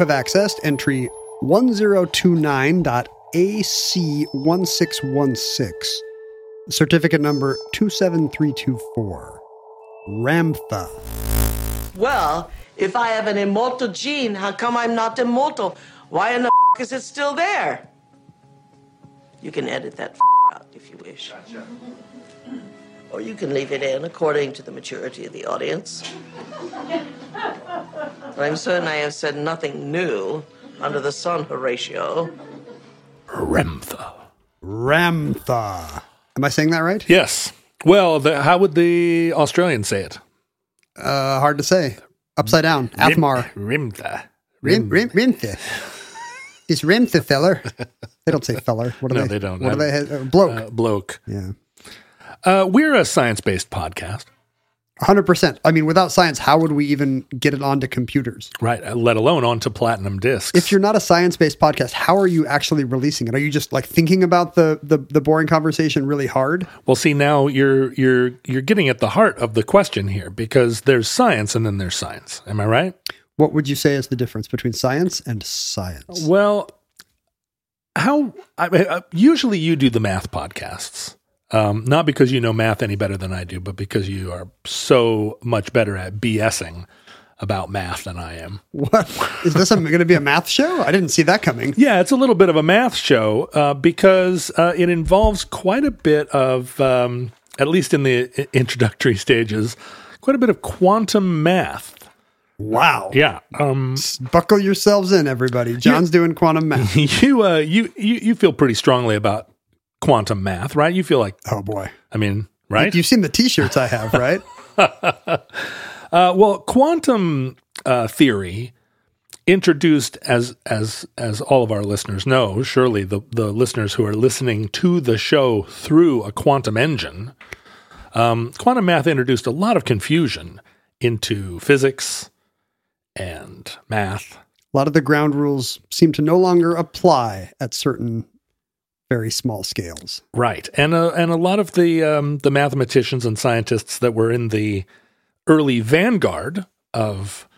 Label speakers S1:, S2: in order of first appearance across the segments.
S1: Have accessed entry 1029.AC1616, certificate number 27324. Ramtha.
S2: Well, if I have an immortal gene, how come I'm not immortal? Why in the f- is it still there? You can edit that f- out if you wish. Or you can leave it in according to the maturity of the audience. But I'm certain I have said nothing new under the sun, Horatio.
S3: Remtha.
S1: Ramtha. Am I saying that right?
S3: Yes. Well, the, how would the Australians say it?
S1: Uh, hard to say. Upside down. Athmar.
S3: Rimtha.
S1: Rim, rim, Rimtha. Is Rimtha feller? They don't say feller. What do
S3: No,
S1: they?
S3: they don't.
S1: What do they? Uh, bloke.
S3: Uh, bloke.
S1: yeah.
S3: Uh, we're a science based podcast,
S1: 100%. I mean, without science, how would we even get it onto computers?
S3: right? uh, Let alone onto platinum discs.
S1: If you're not a science-based podcast, how are you actually releasing it? Are you just like thinking about the the, the boring conversation really hard?
S3: well, see now you're you're you're getting at the heart of the question here because there's science and then there's science. Am I right?
S1: What would you say is the difference between science and science?
S3: Well, how I, uh, usually you do the math podcasts. Um, not because you know math any better than I do, but because you are so much better at BSing about math than I am.
S1: What is this going to be a math show? I didn't see that coming.
S3: Yeah, it's a little bit of a math show uh, because uh, it involves quite a bit of, um, at least in the introductory stages, quite a bit of quantum math.
S1: Wow.
S3: Yeah, um,
S1: Buckle yourselves in, everybody. John's doing quantum math.
S3: you, uh, you you you feel pretty strongly about quantum math, right? You feel like,
S1: Oh boy.
S3: I mean, right?
S1: You've seen the T-shirts I have, right?
S3: Uh, well, quantum uh, theory introduced as as as all of our listeners know, surely the the listeners who are listening to the show through a quantum engine, um, quantum math introduced a lot of confusion into physics and math.
S1: A lot of the ground rules seem to no longer apply at certain very small scales.
S3: Right, and uh, and a lot of the um, the mathematicians and scientists that were in the early vanguard of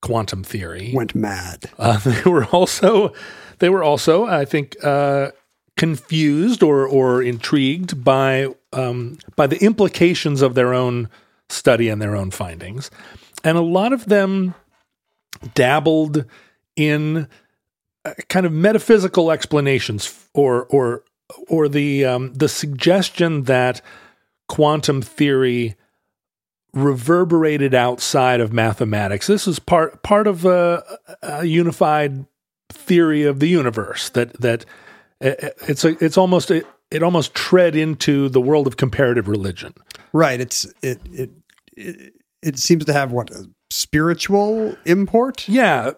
S3: quantum theory
S1: Went mad.
S3: Uh, they were also, they were also, I think, uh, confused or or intrigued by um, by the implications of their own study and their own findings, and a lot of them dabbled in kind of metaphysical explanations or or or the um, the suggestion that quantum theory reverberated outside of mathematics. This is part part of a, a unified theory of the universe that that uh, it's a, it's almost it almost tread into the world of comparative religion.
S1: Right. It's it it it, it seems to have what spiritual import.
S3: Yeah,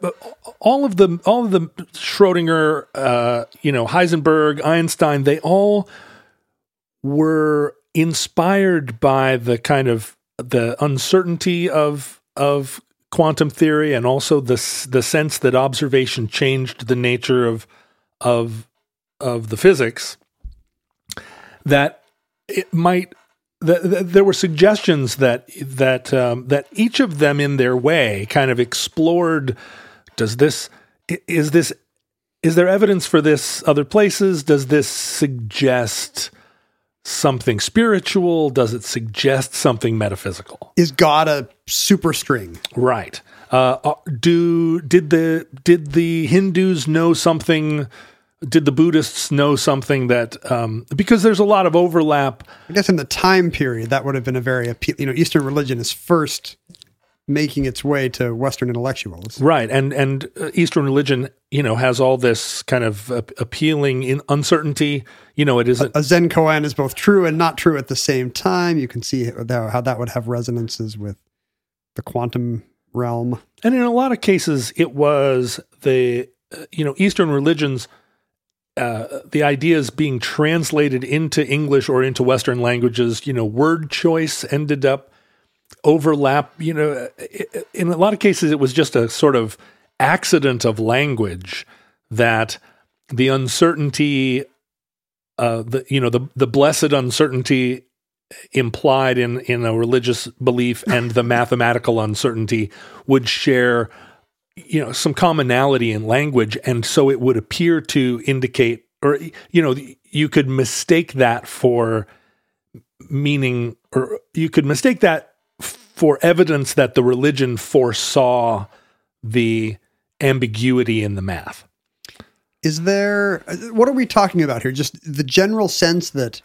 S3: all of the all of the Schrodinger, uh, you know, Heisenberg, Einstein, they all were inspired by the kind of the uncertainty of of quantum theory and also the the sense that observation changed the nature of of of the physics that it might that there were suggestions that that um, that each of them in their way kind of explored does this is this is there evidence for this other places? Does this suggest something spiritual? Does it suggest something metaphysical?
S1: Is God a superstring?
S3: Right. Uh, uh, do did the did the Hindus know something? Did the Buddhists know something that um, because there's a lot of overlap?
S1: I guess in the time period that would have been a very appeal. You know, Eastern religion is first making its way to Western intellectuals.
S3: Right, and and uh, Eastern religion, you know, has all this kind of appealing in uncertainty. You know, it isn't
S1: A Zen koan is both true and not true at the same time. You can see how how that would have resonances with the quantum realm.
S3: And in a lot of cases, it was the uh, you know Eastern religions. Uh, the ideas being translated into English or into Western languages, you know, word choice ended up overlap. You know, in a lot of cases, it was just a sort of accident of language that the uncertainty, uh, the you know the the blessed uncertainty implied in in a religious belief and the mathematical uncertainty would share you know some commonality in language and so it would appear to indicate or you know you could mistake that for meaning or you could mistake that for evidence that the religion foresaw the ambiguity in the math
S1: Is there, what are we talking about here? Just the general sense that,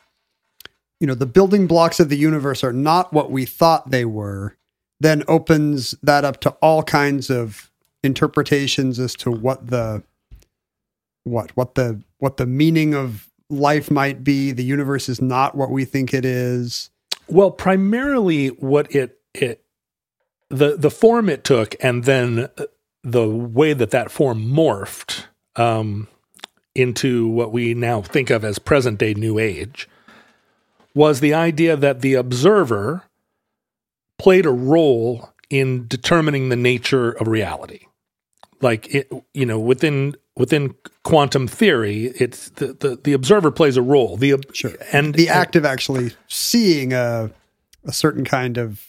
S1: you know, the building blocks of the universe are not what we thought they were, then opens that up to all kinds of interpretations as to what the, what, what the, what the meaning of life might be. The universe is not what we think it is.
S3: Well, primarily what it it the the form it took, and then the way that that form morphed um, into what we now think of as present day New Age was the idea that the observer played a role in determining the nature of reality. Like it, you know, within within quantum theory, it's the, the, the observer plays a role. The
S1: Sure.
S3: and
S1: The act of actually seeing a, a certain kind of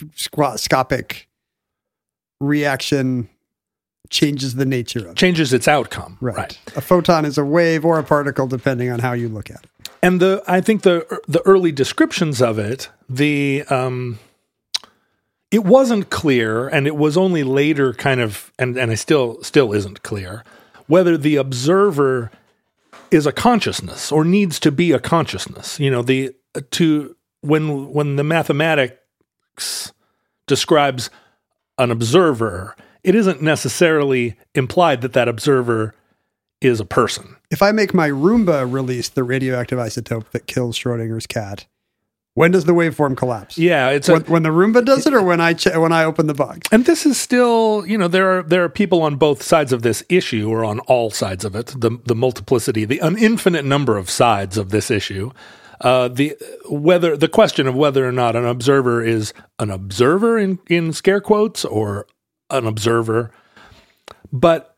S1: microscopic reaction changes the nature of it.
S3: changes its outcome.
S1: Right. A photon is a wave or a particle, depending on how you look at it.
S3: and the I think the the early descriptions of it, the um, it wasn't clear, and it was only later kind of, and and I still still isn't clear whether the observer is a consciousness or needs to be a consciousness. You know, the to when when the mathematics describes an observer, it isn't necessarily implied that that observer is a person.
S1: If I make my Roomba release the radioactive isotope that kills Schrodinger's cat, when does the waveform collapse?
S3: Yeah, it's a,
S1: When, when the Roomba does it, or when I ch- when I open the box?
S3: And this is still, you know, there are there are people on both sides of this issue, or on all sides of it. The the multiplicity, the an infinite number of sides of this issue. Uh, the whether the question of whether or not an observer is an observer in in scare quotes or an observer, but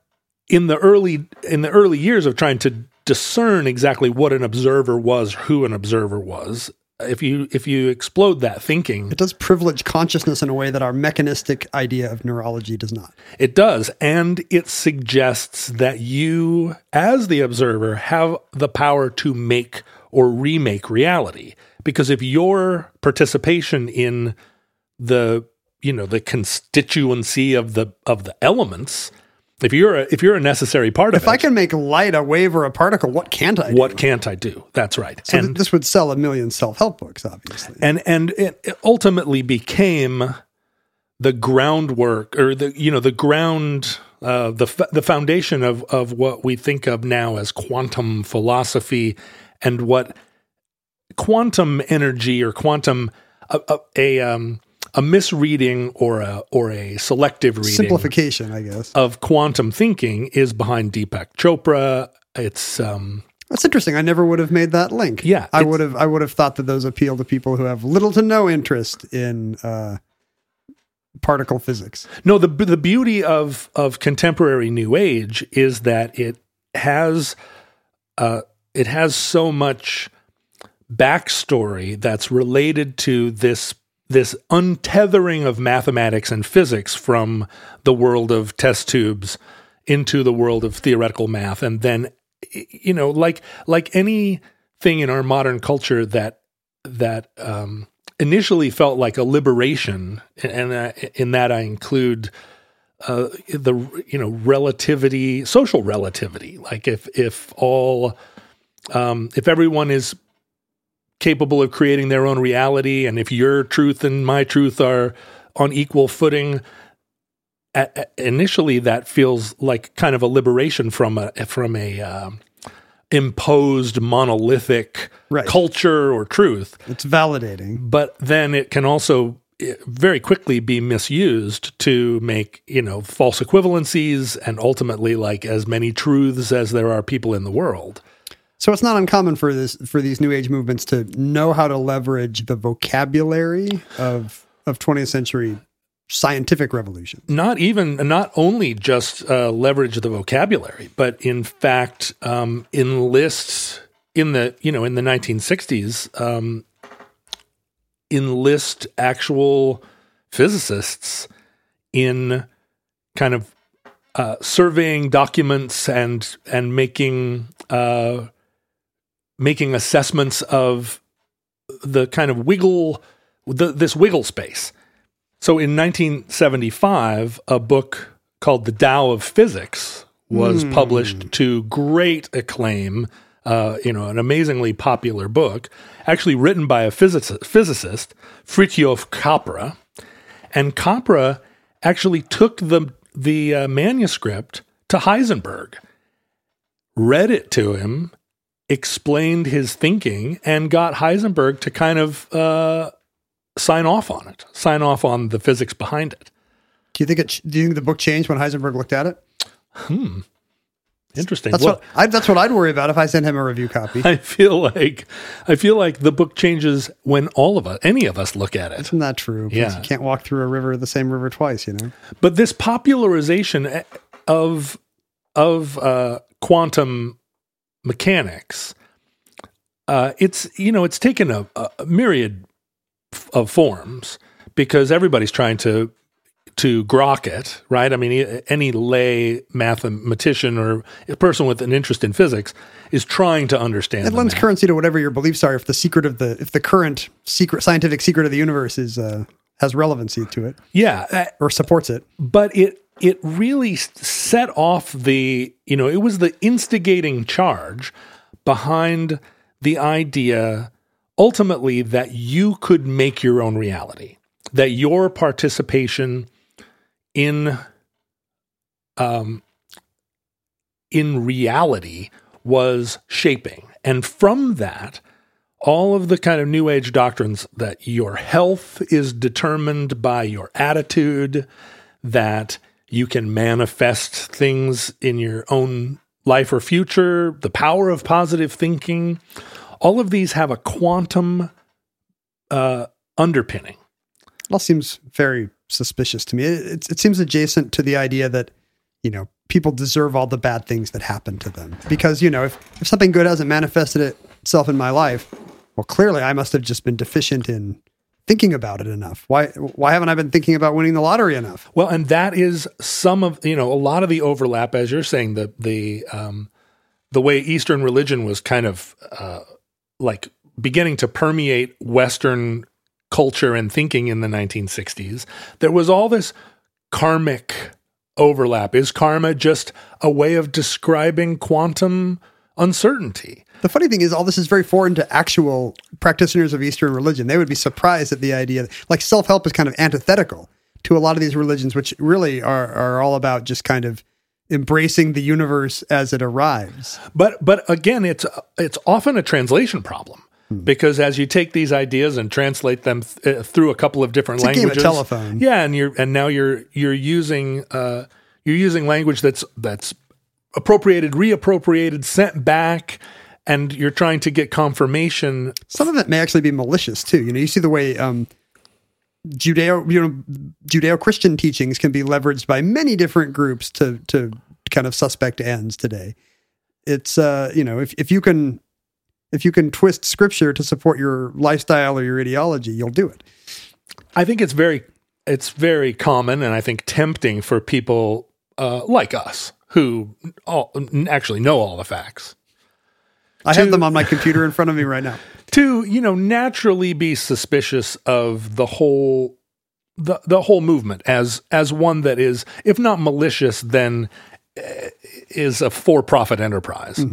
S3: in the early in the early years of trying to discern exactly what an observer was, who an observer was, if you if you explode that thinking,
S1: It does privilege consciousness in a way that our mechanistic idea of neurology does not.
S3: It does. And it suggests that you, as the observer, have the power to make or remake reality. Because if your participation in the, you know, the constituency of the of the elements, if you're a, if you're a necessary part of
S1: If
S3: it,
S1: I can make light a wave or a particle, what can't I do?
S3: what can't I do? That's right.
S1: So th-
S3: and
S1: this would sell a million self-help books, obviously.
S3: and and it ultimately became the groundwork or the you know the ground uh, the f- the foundation of of what we think of now as quantum philosophy and what quantum energy or quantum a, a, a um a misreading or a or a selective reading
S1: Simplification, I guess.
S3: of quantum thinking is behind Deepak Chopra. It's um
S1: That's interesting. I never would have made that link.
S3: Yeah,
S1: I would have. I would have thought that those appeal to people who have little to no interest in uh, particle physics.
S3: No, the the beauty of of contemporary New Age is that it has uh, it has so much backstory that's related to this this untethering of mathematics and physics from the world of test tubes into the world of theoretical math, and then you know, like like anything in our modern culture that that um, initially felt like a liberation, and uh, in that I include uh, the you know relativity, social relativity. Like if if all um, if everyone is capable of creating their own reality, and if your truth and my truth are on equal footing, a- initially that feels like kind of a liberation from a from a um, imposed monolithic
S1: Right.
S3: culture or truth
S1: It's validating.
S3: but then it can also eh, very quickly be misused to make you know false equivalencies and ultimately like as many truths as there are people in the world
S1: So it's not uncommon for this for these new age movements to know how to leverage the vocabulary of of 20th century scientific revolution.
S3: not even not only just uh, leverage the vocabulary but in fact um, enlist in the you know in the 1960s um, enlist actual physicists in kind of uh, surveying documents and and making uh, making assessments of the kind of wiggle the, this wiggle space. So in 1975, a book called The Tao of Physics was published to great acclaim. Uh, you know, an amazingly popular book, actually written by a physicist, physicist Fritjof Capra, and Capra actually took the the uh, manuscript to Heisenberg, read it to him, explained his thinking, and got Heisenberg to kind of uh, sign off on it, sign off on the physics behind it.
S1: Do you think it? Do you think the book changed when Heisenberg looked at it? Hmm.
S3: Interesting.
S1: That's
S3: Well,
S1: what I, that's what I'd worry about if I sent him a review copy.
S3: I feel like I feel like the book changes when all of us, any of us, look at it.
S1: Isn't that true?
S3: Yeah.
S1: You can't walk through a river, the same river twice, you know?
S3: But this popularization of of uh, quantum mechanics, uh, it's you know it's taken a, a myriad f- of forms because everybody's trying to to grok it, right? I mean, any lay mathematician or a person with an interest in physics is trying to understand.
S1: It lends
S3: math.
S1: currency to whatever your beliefs are. If the secret of the, if the current secret, scientific secret of the universe is, uh, has relevancy to it
S3: yeah, uh,
S1: or supports it.
S3: but it it really set off the you know it was the instigating charge behind the idea ultimately that you could make your own reality that your participation in um in reality was shaping. And from that all of the kind of new age doctrines that your health is determined by your attitude, that you can manifest things in your own life or future, the power of positive thinking, all of these have a quantum uh, underpinning.
S1: It all seems very suspicious to me. It, it, it seems adjacent to the idea that, you know, people deserve all the bad things that happen to them. Because, you know, if, if something good hasn't manifested itself in my life, well, clearly I must have just been deficient in thinking about it enough. Why, why haven't I been thinking about winning the lottery enough?
S3: Well, and that is some of you know a lot of the overlap, as you're saying, the the um, the way Eastern religion was kind of uh, like beginning to permeate Western culture and thinking in the 1960s. There was all this karmic overlap. Is karma just a way of describing quantum uncertainty?
S1: The funny thing is, all this is very foreign to actual practitioners of Eastern religion. They would be surprised at the idea, That, like self help is kind of antithetical to a lot of these religions, which really are, are all about just kind of embracing the universe as it arrives.
S3: But but again, it's it's often a translation problem because as you take these ideas and translate them th- uh, through a couple of different
S1: It's a game of
S3: languages,
S1: telephone.
S3: yeah, and you're and now you're you're using uh, you're using language that's that's appropriated, reappropriated, sent back, and you're trying to get confirmation.
S1: Some of it may actually be malicious too. You know, you see the way um, Judeo, you know, Judeo-Christian teachings can be leveraged by many different groups to to kind of suspect ends today. It's uh, you know, if if you can if you can twist scripture to support your lifestyle or your ideology, you'll do it.
S3: I think it's very it's very common and I think tempting for people uh, like us who all, actually know all the facts
S1: I have them on my computer in front of me right now.
S3: to you know naturally be suspicious of the whole the the whole movement as as one that is if not malicious then eh, is a for-profit enterprise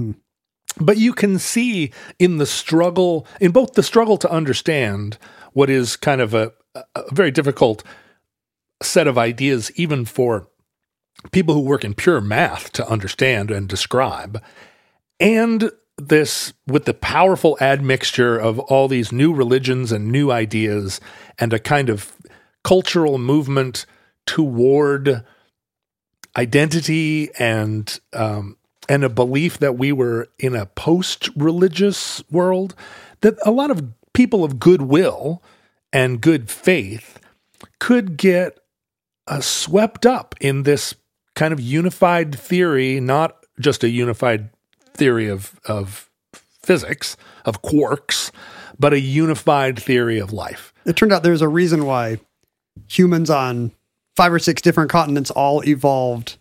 S3: but you can see in the struggle in both the struggle to understand what is kind of a, a very difficult set of ideas even for people who work in pure math to understand and describe and this with the powerful admixture of all these new religions and new ideas and a kind of cultural movement toward identity and um, and a belief that we were in a post-religious world that a lot of people of goodwill and good faith could get uh, swept up in this kind of unified theory, not just a unified theory of of physics of quarks, but a unified theory of life.
S1: It turned out there's a reason why humans on five or six different continents all evolved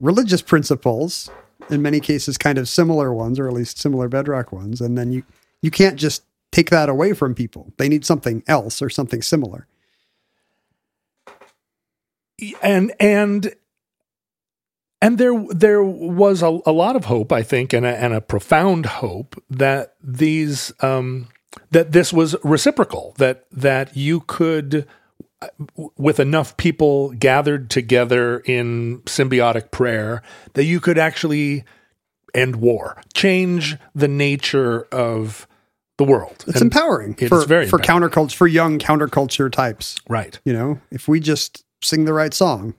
S1: religious principles, in many cases kind of similar ones, or at least similar bedrock ones. And then you you can't just take that away from people. They need something else or something similar.
S3: and and and there there was a, a lot of hope, I think, and a, and a profound hope that these um, that this was reciprocal. That that you could, uh, with enough people gathered together in symbiotic prayer, that you could actually end war, change the nature of the world.
S1: It's
S3: And-
S1: empowering
S3: it's
S1: for,
S3: very
S1: for
S3: empowering.
S1: counterculture, for young counterculture types.
S3: right.
S1: You know, if we just sing the right song,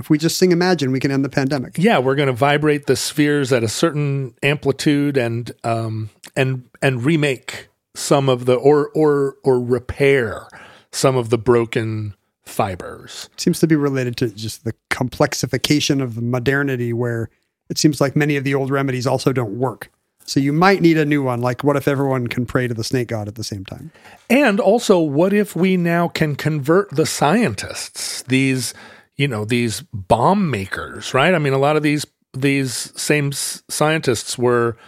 S1: if we just sing Imagine, we can end the pandemic.
S3: yeah, we're going to vibrate the spheres at a certain amplitude and um, and and remake some of the or or or repair some of the broken fibers.
S1: seems to be related to just the complexification of modernity where it seems like many of the old remedies also don't work. So you might need a new one. Like, what if everyone can pray to the snake god at the same time?
S3: And also, what if we now can convert the scientists, these, you know, these bomb makers, right? I mean, a lot of these these same scientists were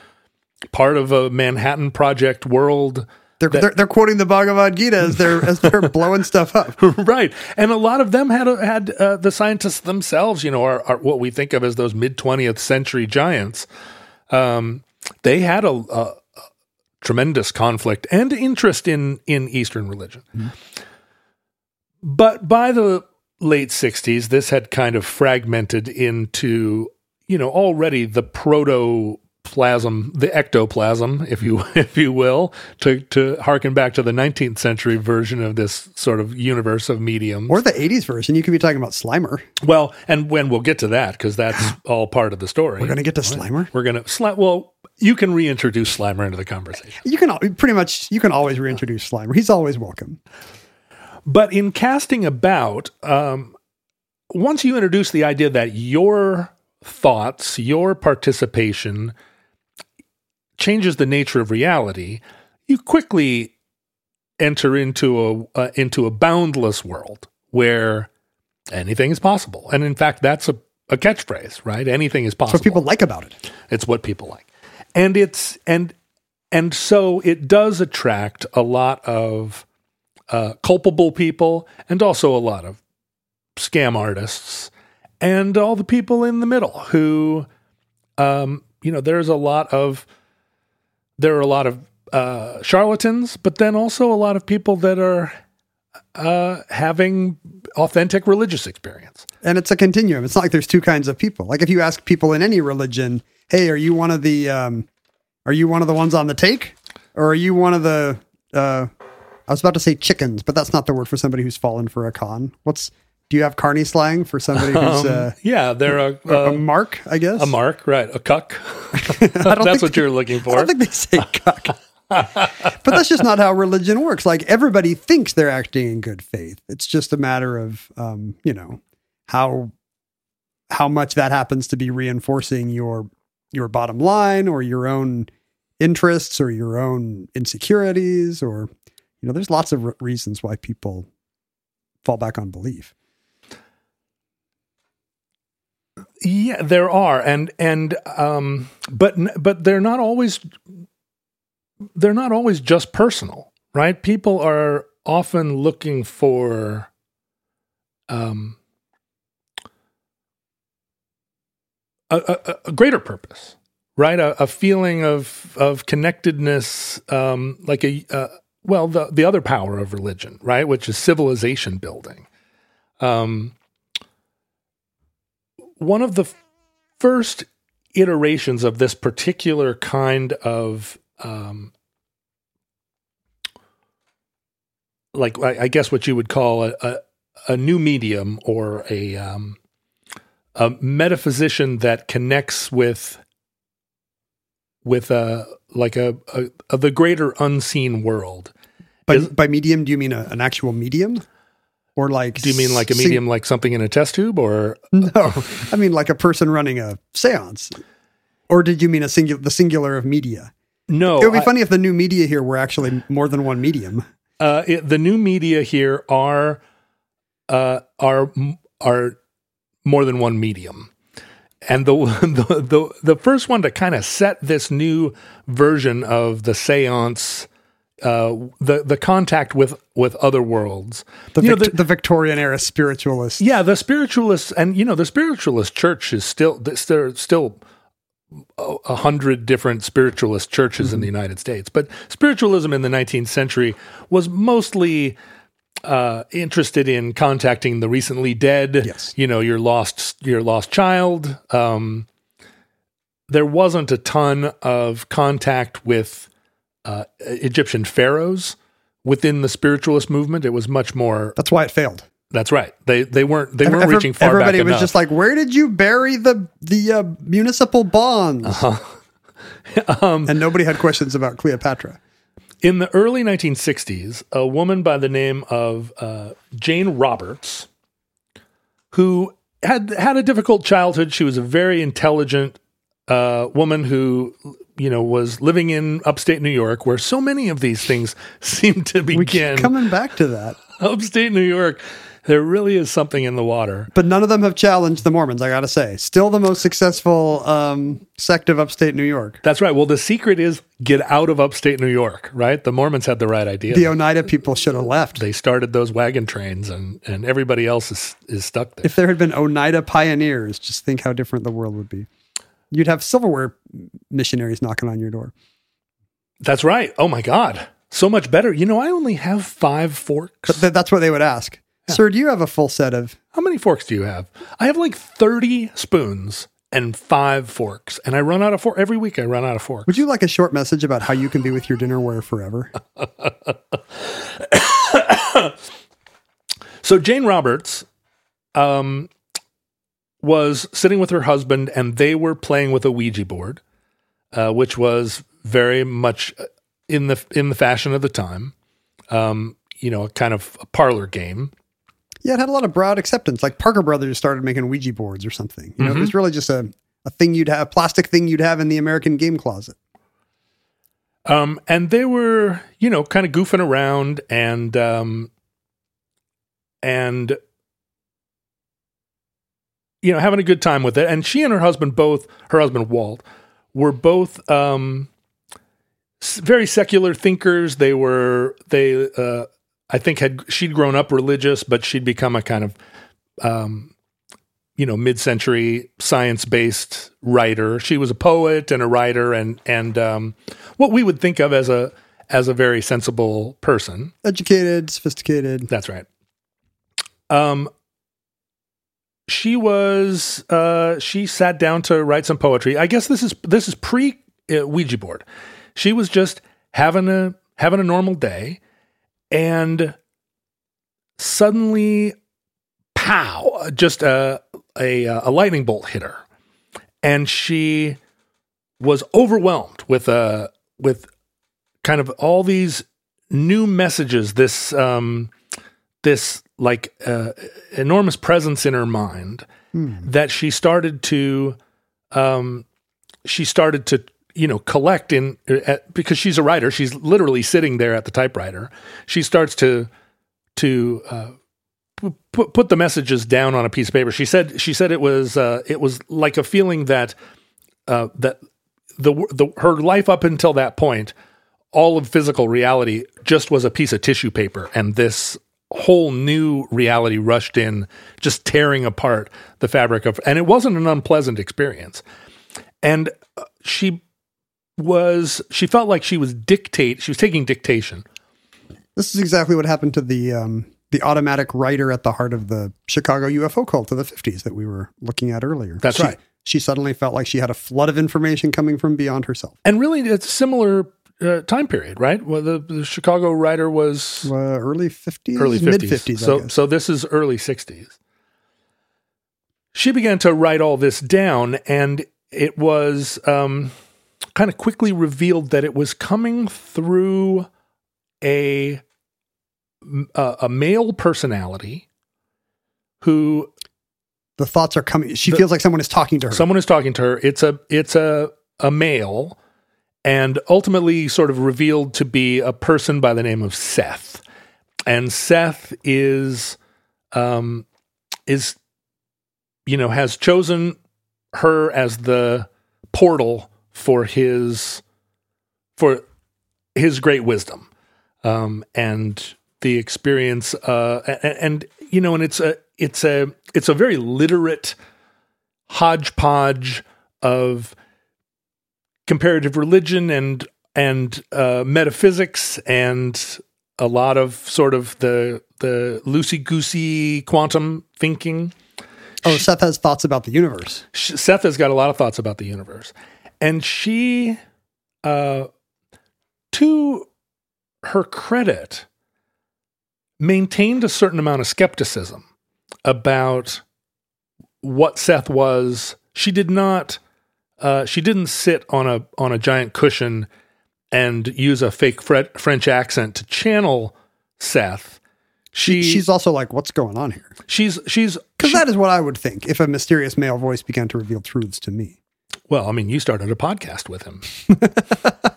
S3: part of a Manhattan Project world
S1: They're, they're, they're quoting the Bhagavad Gita as they're as they're blowing stuff up.
S3: right, and a lot of them had had uh, the scientists themselves. You know, are, are what we think of as those mid twentieth century giants. Um, they had a, a, a tremendous conflict and interest in in Eastern religion, but by the late '60s, this had kind of fragmented into you know already the protoplasm, the ectoplasm if you if you will to to harken back to the 19th century version of this sort of universe of mediums
S1: Or the 80s version. You could be talking about Slimer.
S3: well and when we'll get to that because that's all part of the story
S1: We're going to get to Slimer.
S3: we're gonna sli- well you can reintroduce slimer into the conversation
S1: You can pretty much, you can always reintroduce Slimer. He's always welcome.
S3: But in casting about, um, once you introduce the idea that your thoughts, your participation changes the nature of reality, you quickly enter into a uh, into a boundless world where anything is possible. And in fact, that's a, a catchphrase, right? Anything is
S1: That's
S3: possible.
S1: what people like about it.
S3: It's what people like. And it's and and so it does attract a lot of uh, culpable people and also a lot of scam artists and all the people in the middle who um, you know there's a lot of there are a lot of uh, charlatans but then also a lot of people that are uh, having authentic religious experience
S1: And it's a continuum. It's not like there's two kinds of people. Like if you ask people in any religion, hey, are you one of the um, are you one of the ones on the take? Or are you one of the uh I was about to say chickens, but that's not the word for somebody who's fallen for a con. What's do you have carny slang for somebody who's uh,
S3: yeah they're a,
S1: a
S3: a,
S1: mark, I guess?
S3: a mark right a cuck
S1: don't
S3: that's what you're looking
S1: I
S3: for
S1: don't think they say cuck. but that's just not how religion works. Like everybody thinks they're acting in good faith. It's just a matter of um, you know, how how much that happens to be reinforcing your your bottom line or your own interests or your own insecurities or you know, there's lots of re- reasons why people fall back on belief.
S3: Yeah, there are, and and um, but but they're not always they're not always just personal, right? People are often looking for um a, a, a greater purpose, right? A, a feeling of of connectedness, um, like a uh, well, the the other power of religion, right, which is civilization building. Um, one of the first iterations of this particular kind of um, like I, guess what you would call a, a, a new medium or a um, a metaphysician that connects with with a like a, a, a the greater unseen world.
S1: By,
S3: Is-
S1: by medium, do you mean a, an actual medium? Or like.
S3: Do you mean like a medium, like something in a test tube, or
S1: No, I mean like a person running a seance. Or did you mean a singular, the singular of media?
S3: no?
S1: it would be
S3: I-
S1: funny if the new media here were actually more than one medium.
S3: uh, it, the new media here are uh, are are more than one medium, and the the the, the first one to kind of set this new version of the séance, uh, the the contact with with other worlds.
S1: The,
S3: You know, the-
S1: the Victorian era spiritualists.
S3: yeah, the spiritualists, and you know, the spiritualist church is still there's still a a hundred different spiritualist churches in the United States, but spiritualism in the 19th century was mostly uh, interested in contacting the recently dead.
S1: Yes.
S3: you know, your lost your lost child. Um, there wasn't a ton of contact with uh, Egyptian pharaohs within the spiritualist movement. It was much more
S1: That's why it failed.
S3: that's right. They they weren't they weren't
S1: Every-
S3: reaching far
S1: everybody
S3: back
S1: was
S3: enough.
S1: just like, "Where did you bury the the uh, municipal bonds?"
S3: Uh-huh. Um,
S1: and nobody had questions about Cleopatra.
S3: In the early 1960s, a woman by the name of uh, Jane Roberts, who had had a difficult childhood, she was a very intelligent uh, woman who, you know, was living in upstate New York, where so many of these things seem to
S1: We
S3: begin.
S1: keep coming back to that,
S3: upstate New York, there really is something in the water.
S1: but none of them have challenged the Mormons. I got to say, still the most successful um, sect of upstate New York.
S3: That's right. Well, the secret is get out of upstate New York, right? The Mormons had the right idea.
S1: The Oneida people should have left.
S3: they started those wagon trains and, and everybody else is, is stuck there.
S1: If there had been Oneida pioneers, just think how different the world would be. You'd have silverware missionaries knocking on your door.
S3: That's right. Oh my God. So much better. You know, I only have five forks.
S1: Th- that's what they would ask. Sir, do you have a full set of?
S3: How many forks do you have? I have like 30 spoons and five forks. And I run out of fork every week. I run out of forks.
S1: Would you like a short message about how you can be with your dinnerware forever?
S3: So Jane Roberts um, was sitting with her husband, and they were playing with a Ouija board, uh, which was very much in the in the fashion of the time. Um, you know, a kind of a parlor game.
S1: Yeah, it had a lot of broad acceptance. Like Parker Brothers started making Ouija boards or something. You know, it was really just a, a thing you'd have, a plastic thing you'd have in the American game closet.
S3: Um, and they were, you know, kind of goofing around and um, and you know having a good time with it. And she and her husband both, her husband Walt, were both um, very secular thinkers. They were they, uh, I think, had she'd grown up religious, but she'd become a kind of um, you know mid-century science-based writer. She was a poet and a writer, and and um, what we would think of as a as a very sensible person.
S1: Educated, sophisticated.
S3: That's right. Um, she was uh, she sat down to write some poetry. I guess this is this is pre uh, Ouija board. She was just having a having a normal day, and suddenly, pow! Just a a, a lightning bolt hit her, and she was overwhelmed with a with kind of all these new messages. This um, this like uh, enormous presence in her mind that she started to um, she started to you know collect in at, because she's a writer she's literally sitting there at the typewriter she starts to to uh, put put the messages down on a piece of paper. She said she said it was uh, it was like a feeling that uh, that the the her life up until that point, all of physical reality just was a piece of tissue paper, and this whole new reality rushed in, just tearing apart the fabric of, and it wasn't an unpleasant experience. And uh, she was she felt like she was dictate she was taking dictation
S1: This is exactly what happened to the um, the automatic writer at the heart of the Chicago UFO cult of the 50s that we were looking at earlier.
S3: That's
S1: She-
S3: right.
S1: She suddenly felt like she had a flood of information coming from beyond herself.
S3: and really it's a similar uh, time period right well the, the chicago writer was
S1: Uh, early 50s?
S3: early 50s.
S1: Mid 50s,
S3: so so this is early 60s. She began to write all this down and it was um, kind of quickly revealed that it was coming through a a, a male personality who
S1: the thoughts are coming. She
S3: The-
S1: feels like someone is talking to her.
S3: someone is talking to her it's a it's a a male and ultimately sort of revealed to be a person by the name of Seth and Seth is um is you know has chosen her as the portal for his for his great wisdom um and the experience uh and, and you know and it's a it's a it's a very literate hodgepodge of comparative religion and and uh, metaphysics and a lot of sort of the the loosey goosey quantum thinking.
S1: oh, Seth has thoughts about the universe.
S3: Seth has got a lot of thoughts about the universe, and she, uh, to her credit, maintained a certain amount of skepticism about what Seth was. She did not. Uh, she didn't sit on a on a giant cushion and use a fake Fre- French accent to channel Seth. She
S1: She's also like, what's going on here?
S3: she's she's
S1: Because
S3: she-
S1: that is what I would think if a mysterious male voice began to reveal truths to me.
S3: Well. I mean, you started a podcast with him.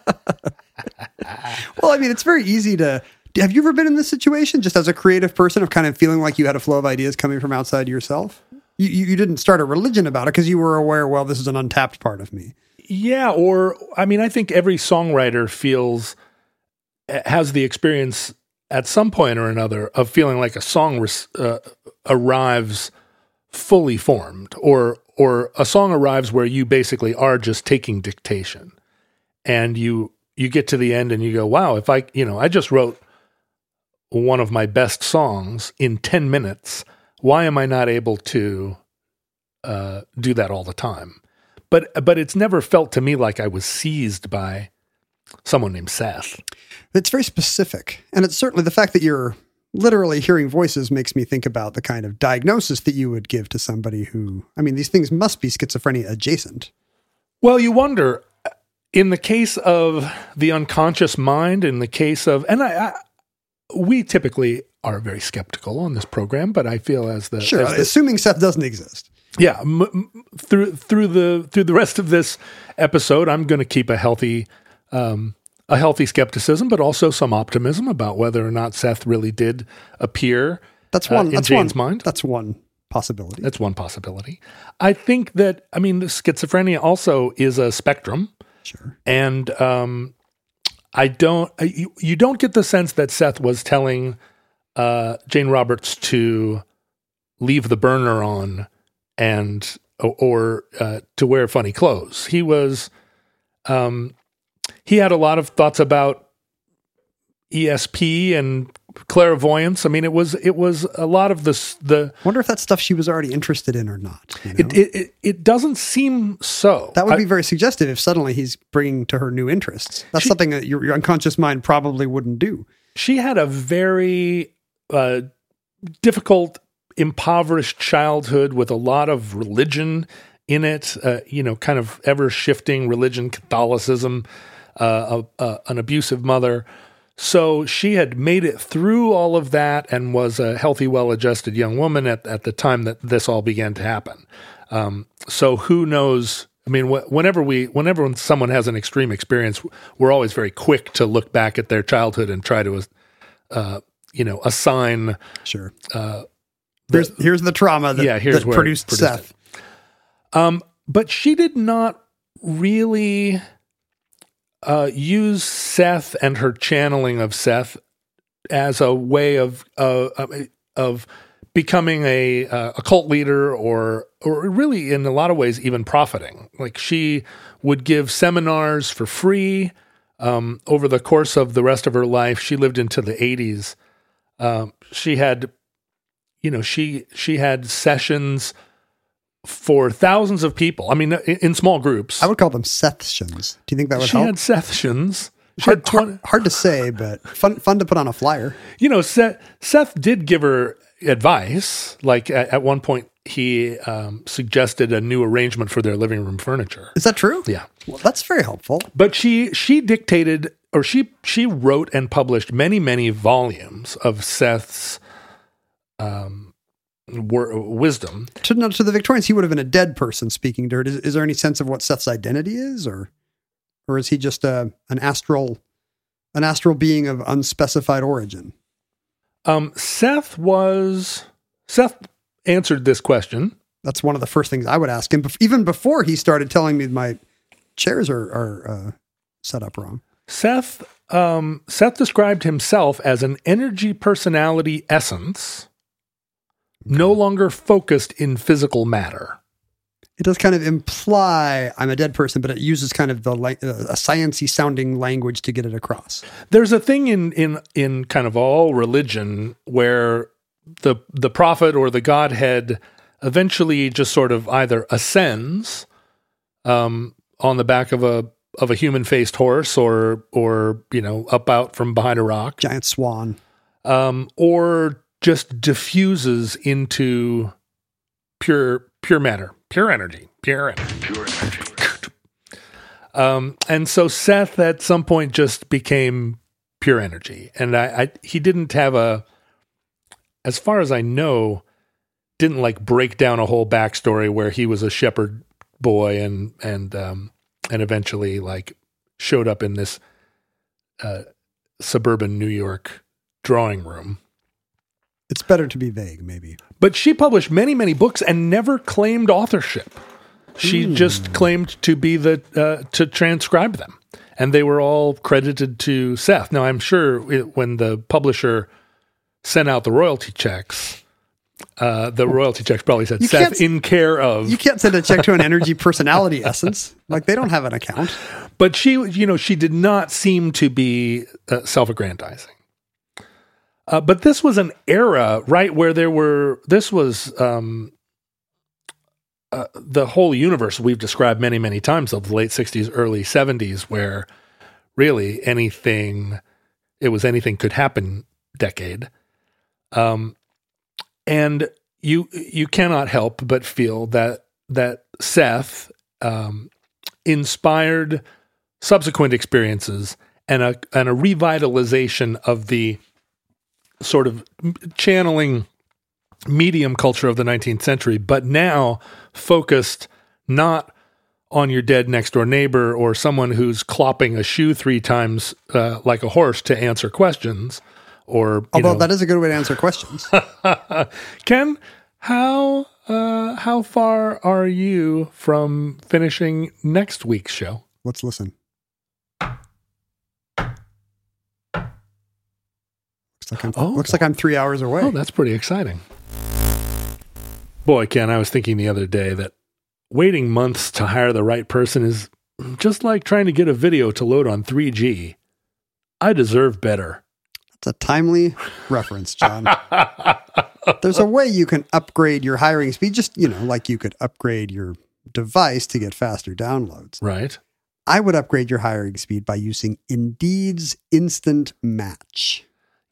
S1: Well, I mean, it's very easy to. Have you ever been in this situation just as a creative person of kind of feeling like you had a flow of ideas coming from outside yourself? You, you, didn't start a religion about it because you were aware, well, this is an untapped part of me.
S3: Yeah, or I mean, I think every songwriter feels has the experience at some point or another of feeling like a song res- uh, arrives fully formed, or or a song arrives where you basically are just taking dictation, and you you get to the end and you go, wow, if I you know I just wrote one of my best songs in ten minutes, why am I not able to uh, do that all the time? but but it's never felt to me like I was seized by someone named Seth.
S1: It's very specific. And it's certainly the fact that you're literally hearing voices makes me think about the kind of diagnosis that you would give to somebody who, I mean, these things must be schizophrenia adjacent.
S3: Well, you wonder in the case of the unconscious mind, in the case of, and I, I we typically are very skeptical on this program, but I feel as the
S1: Sure.
S3: as the-
S1: assuming Seth doesn't exist.
S3: yeah m- m- through through the through the rest of this episode, I'm going to keep a healthy. Um, a healthy skepticism, but also some optimism about whether or not Seth really did appear.
S1: That's
S3: uh,
S1: one.
S3: in
S1: that's
S3: Jane's
S1: one,
S3: mind.
S1: That's one possibility.
S3: That's one possibility. I think that I mean the schizophrenia also is a spectrum,
S1: sure.
S3: and um, I don't I, you, you don't get the sense that Seth was telling uh, Jane Roberts to leave the burner on and or, or uh, to wear funny clothes. He was um, he had a lot of thoughts about ESP and clairvoyance. I mean, it was it was a lot of this the
S1: Wonder if that's stuff she was already interested in or not. you know?
S3: it, it, it, it doesn't seem so.
S1: that would
S3: I-
S1: be very suggestive if suddenly he's bringing to her new interests. That's something that your, your unconscious mind probably wouldn't do.
S3: she had a very uh, difficult, impoverished childhood with a lot of religion in it. Uh, you know, kind of ever shifting religion, Catholicism, uh, a, a, an abusive mother. So she had made it through all of that and was a healthy, well adjusted young woman at, at the time that this all began to happen. Um, so who knows? I mean, wh- whenever we, whenever someone has an extreme experience, we're always very quick to look back at their childhood and try to, uh, you know, assign
S1: Sure. Here's, here's the trauma that,
S3: yeah, here's
S1: that
S3: where
S1: produced,
S3: produced
S1: Seth.
S3: Um, but she did not really uh, use Seth and her channeling of Seth as a way of uh, of becoming a uh, a cult leader or or really in a lot of ways even profiting. Like she would give seminars for free um, over the course of the rest of her life. She lived into the 80s. Um, she had, you know, she she had sessions for thousands of people. I mean, in, in small groups.
S1: I would call them Sethtions. Do you think that would
S3: she
S1: help?
S3: had. She
S1: hard,
S3: had 20
S1: hard, hard to say, but fun fun to put on a flyer.
S3: you know, Seth, Seth did give her advice. Like at, at one point, he um, suggested a new arrangement for their living room furniture.
S1: Is that true?
S3: Yeah,
S1: Well, that's very helpful.
S3: but she she dictated or she she wrote and published many many volumes of Seth's um, wor- wisdom.
S1: To, no, to the Victorians, he would have been a dead person speaking to her. Is, is there any sense of what Seth's identity is, or or is he just a an astral an astral being of unspecified origin?
S3: Um, Seth was Seth answered this question.
S1: That's one of the first things I would ask him, even before he started telling me my chairs are are uh, set up wrong.
S3: Seth um, Seth described himself as an energy personality essence, no longer focused in physical matter.
S1: It does kind of imply I'm a dead person, but it uses kind of the like uh, a sciency sounding language to get it across.
S3: There's a thing in in in kind of all religion where the the prophet or the godhead eventually just sort of either ascends um, on the back of a of a human faced horse or or you know up out from behind a rock
S1: Giant swan.
S3: um, or just diffuses into pure pure matter, pure energy, pure energy. pure Um, and so Seth at some point just became pure energy, and I, I he didn't have a, as far as I know, didn't like break down a whole backstory where he was a shepherd boy and and um, and eventually like showed up in this uh, suburban New York drawing room.
S1: It's better to be vague, maybe.
S3: But she published many, many books and never claimed authorship. She just claimed to be the uh, to transcribe them, and they were all credited to Seth. Now, I'm sure it, when the publisher sent out the royalty checks, uh, the royalty checks probably said
S1: You
S3: Seth in care of.
S1: You can't send a check to an energy personality essence. Like they don't have an account.
S3: but she, you know, she did not seem to be uh, self-aggrandizing. Uh, but this was an era, right, where there were. This was um, uh, the whole universe we've described many, many times of the late '60s, early '70s, where really anything, it was anything could happen. Decade, um, and you you cannot help but feel that that Seth um, inspired subsequent experiences and a and a revitalization of the sort of channeling medium culture of the 19th century, but now focused not on your dead next door neighbor or someone who's clopping a shoe three times uh, like a horse to answer questions. Or you
S1: Although
S3: know,
S1: that is a good way to answer questions.
S3: Ken, how uh, how far are you from finishing next week's show?
S1: Let's listen. Looks like I'm,
S3: Oh.
S1: looks like I'm three hours away.
S3: Oh, that's pretty exciting. Boy, Ken, I was thinking the other day that waiting months to hire the right person is just like trying to get a video to load on 3G. I deserve better.
S1: That's a timely reference, John. There's a way you can upgrade your hiring speed, just, you know, like you could upgrade your device to get faster downloads.
S3: Right?
S1: I would upgrade your hiring speed by using Indeed's Instant Match.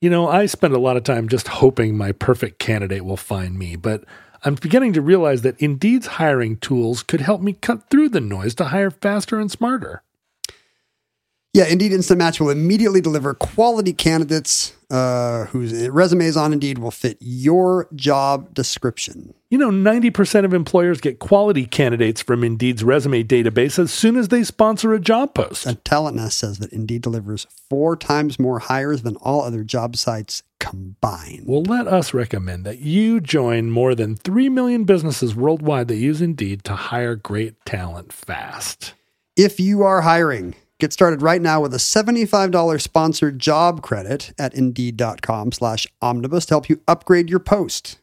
S3: You know, I spend a lot of time just hoping my perfect candidate will find me, but I'm beginning to realize that Indeed's hiring tools could help me cut through the noise to hire faster and smarter.
S1: Yeah, Indeed Instant Match will immediately deliver quality candidates uh, whose resumes on Indeed will fit your job description.
S3: You know, 90% of employers get quality candidates from Indeed's resume database as soon as they sponsor a job post.
S1: And Talent Nest says that Indeed delivers four times more hires than all other job sites combined.
S3: Well, let us recommend that you join more than 3 million businesses worldwide that use Indeed to hire great talent fast.
S1: If you are hiring, get started right now with a $75 sponsored job credit at indeed.com slash omnibus to help you upgrade your post.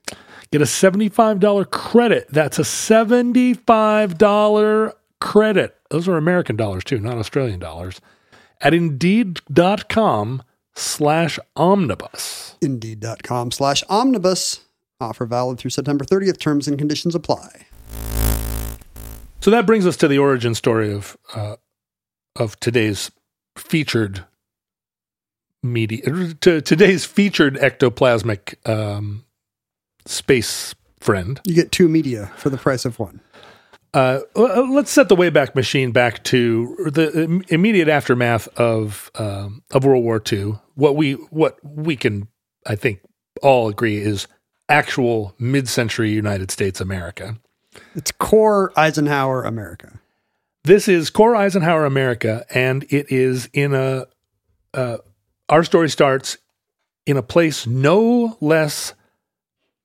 S3: Get a $75 credit. That's a $75 credit. Those are American dollars too, not Australian dollars. At indeed.com slash omnibus.
S1: Indeed.com slash omnibus. Offer valid through September 30th. Terms and conditions apply.
S3: So that brings us to the origin story of uh, of today's featured media to today's featured ectoplasmic um, space friend.
S1: You get two media for the price of one.
S3: Uh, let's set the Wayback Machine back to the immediate aftermath of um, of World War II. What we what we can, I think, all agree is actual mid-century United States America.
S1: It's core Eisenhower America.
S3: This is Core Eisenhower America, and it is in a. Uh, our story starts in a place no less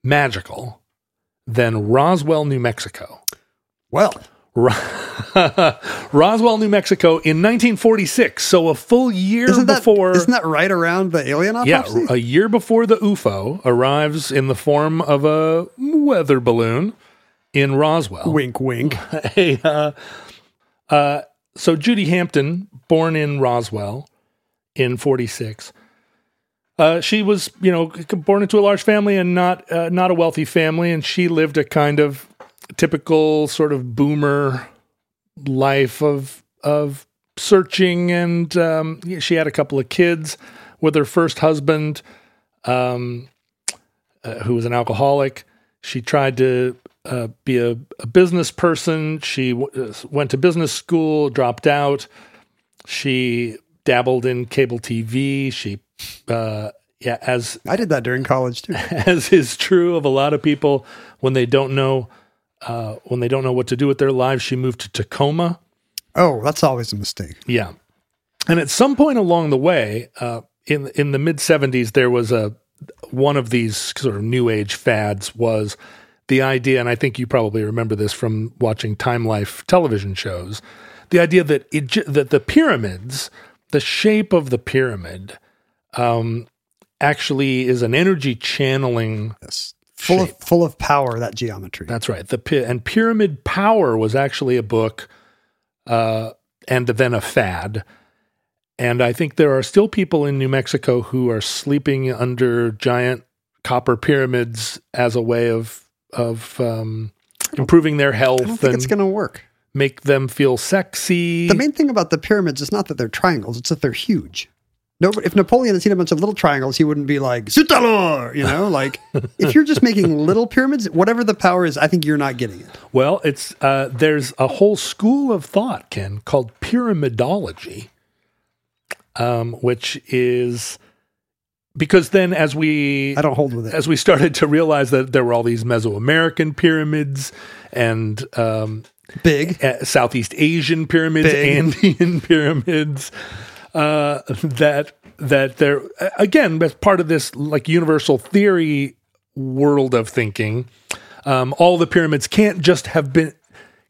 S3: magical than Roswell, New Mexico.
S1: Well,
S3: Roswell, New Mexico in 1946. So a full year
S1: isn't that,
S3: before.
S1: isn't that right around the alien
S3: yeah, a year before the UFO arrives in the form of a weather balloon in Roswell.
S1: wink, wink.
S3: Hey, uh, uh, so Judy Hampton, born in Roswell in '46, uh, she was, you know, born into a large family and not uh, not a wealthy family, and she lived a kind of typical sort of boomer life of of searching, and um, she had a couple of kids with her first husband, um, uh, who was an alcoholic. She tried to uh, be a, a business person. She w- went to business school, dropped out. She dabbled in cable TV. She, uh, yeah, as
S1: I did that during college too.
S3: as is true of a lot of people when they don't know uh, when they don't know what to do with their lives. She moved to Tacoma.
S1: Oh, that's always a mistake.
S3: Yeah, and at some point along the way, uh, in in the mid '70s, there was a one of these sort of new age fads was the idea, and I think you probably remember this from watching Time Life television shows. The idea that it, that the pyramids, the shape of the pyramid, um, actually is an energy channeling
S1: Yes. Full of full of power, that geometry.
S3: that's right. The and Pyramid Power was actually a book, uh, and then a fad. And I think there are still people in New Mexico who are sleeping under giant copper pyramids as a way of of um, improving their
S1: I don't
S3: health
S1: think
S3: and
S1: it's going to work.
S3: make them feel sexy.
S1: The main thing about the pyramids is not that they're triangles; it's that they're huge. No, if Napoleon had seen a bunch of little triangles, he wouldn't be like "Citalor," you know. Like if you're just making little pyramids, whatever the power is, I think you're not getting it.
S3: Well, it's uh, there's a whole school of thought, Ken, called pyramidology, um, which is because then as we
S1: I don't hold with it.
S3: as we started to realize that there were all these Mesoamerican pyramids and um,
S1: Big.
S3: uh, Southeast Asian pyramids,
S1: Big.
S3: Andean pyramids, uh, that that there again as part of this like universal theory world of thinking, um, all the pyramids can't just have been.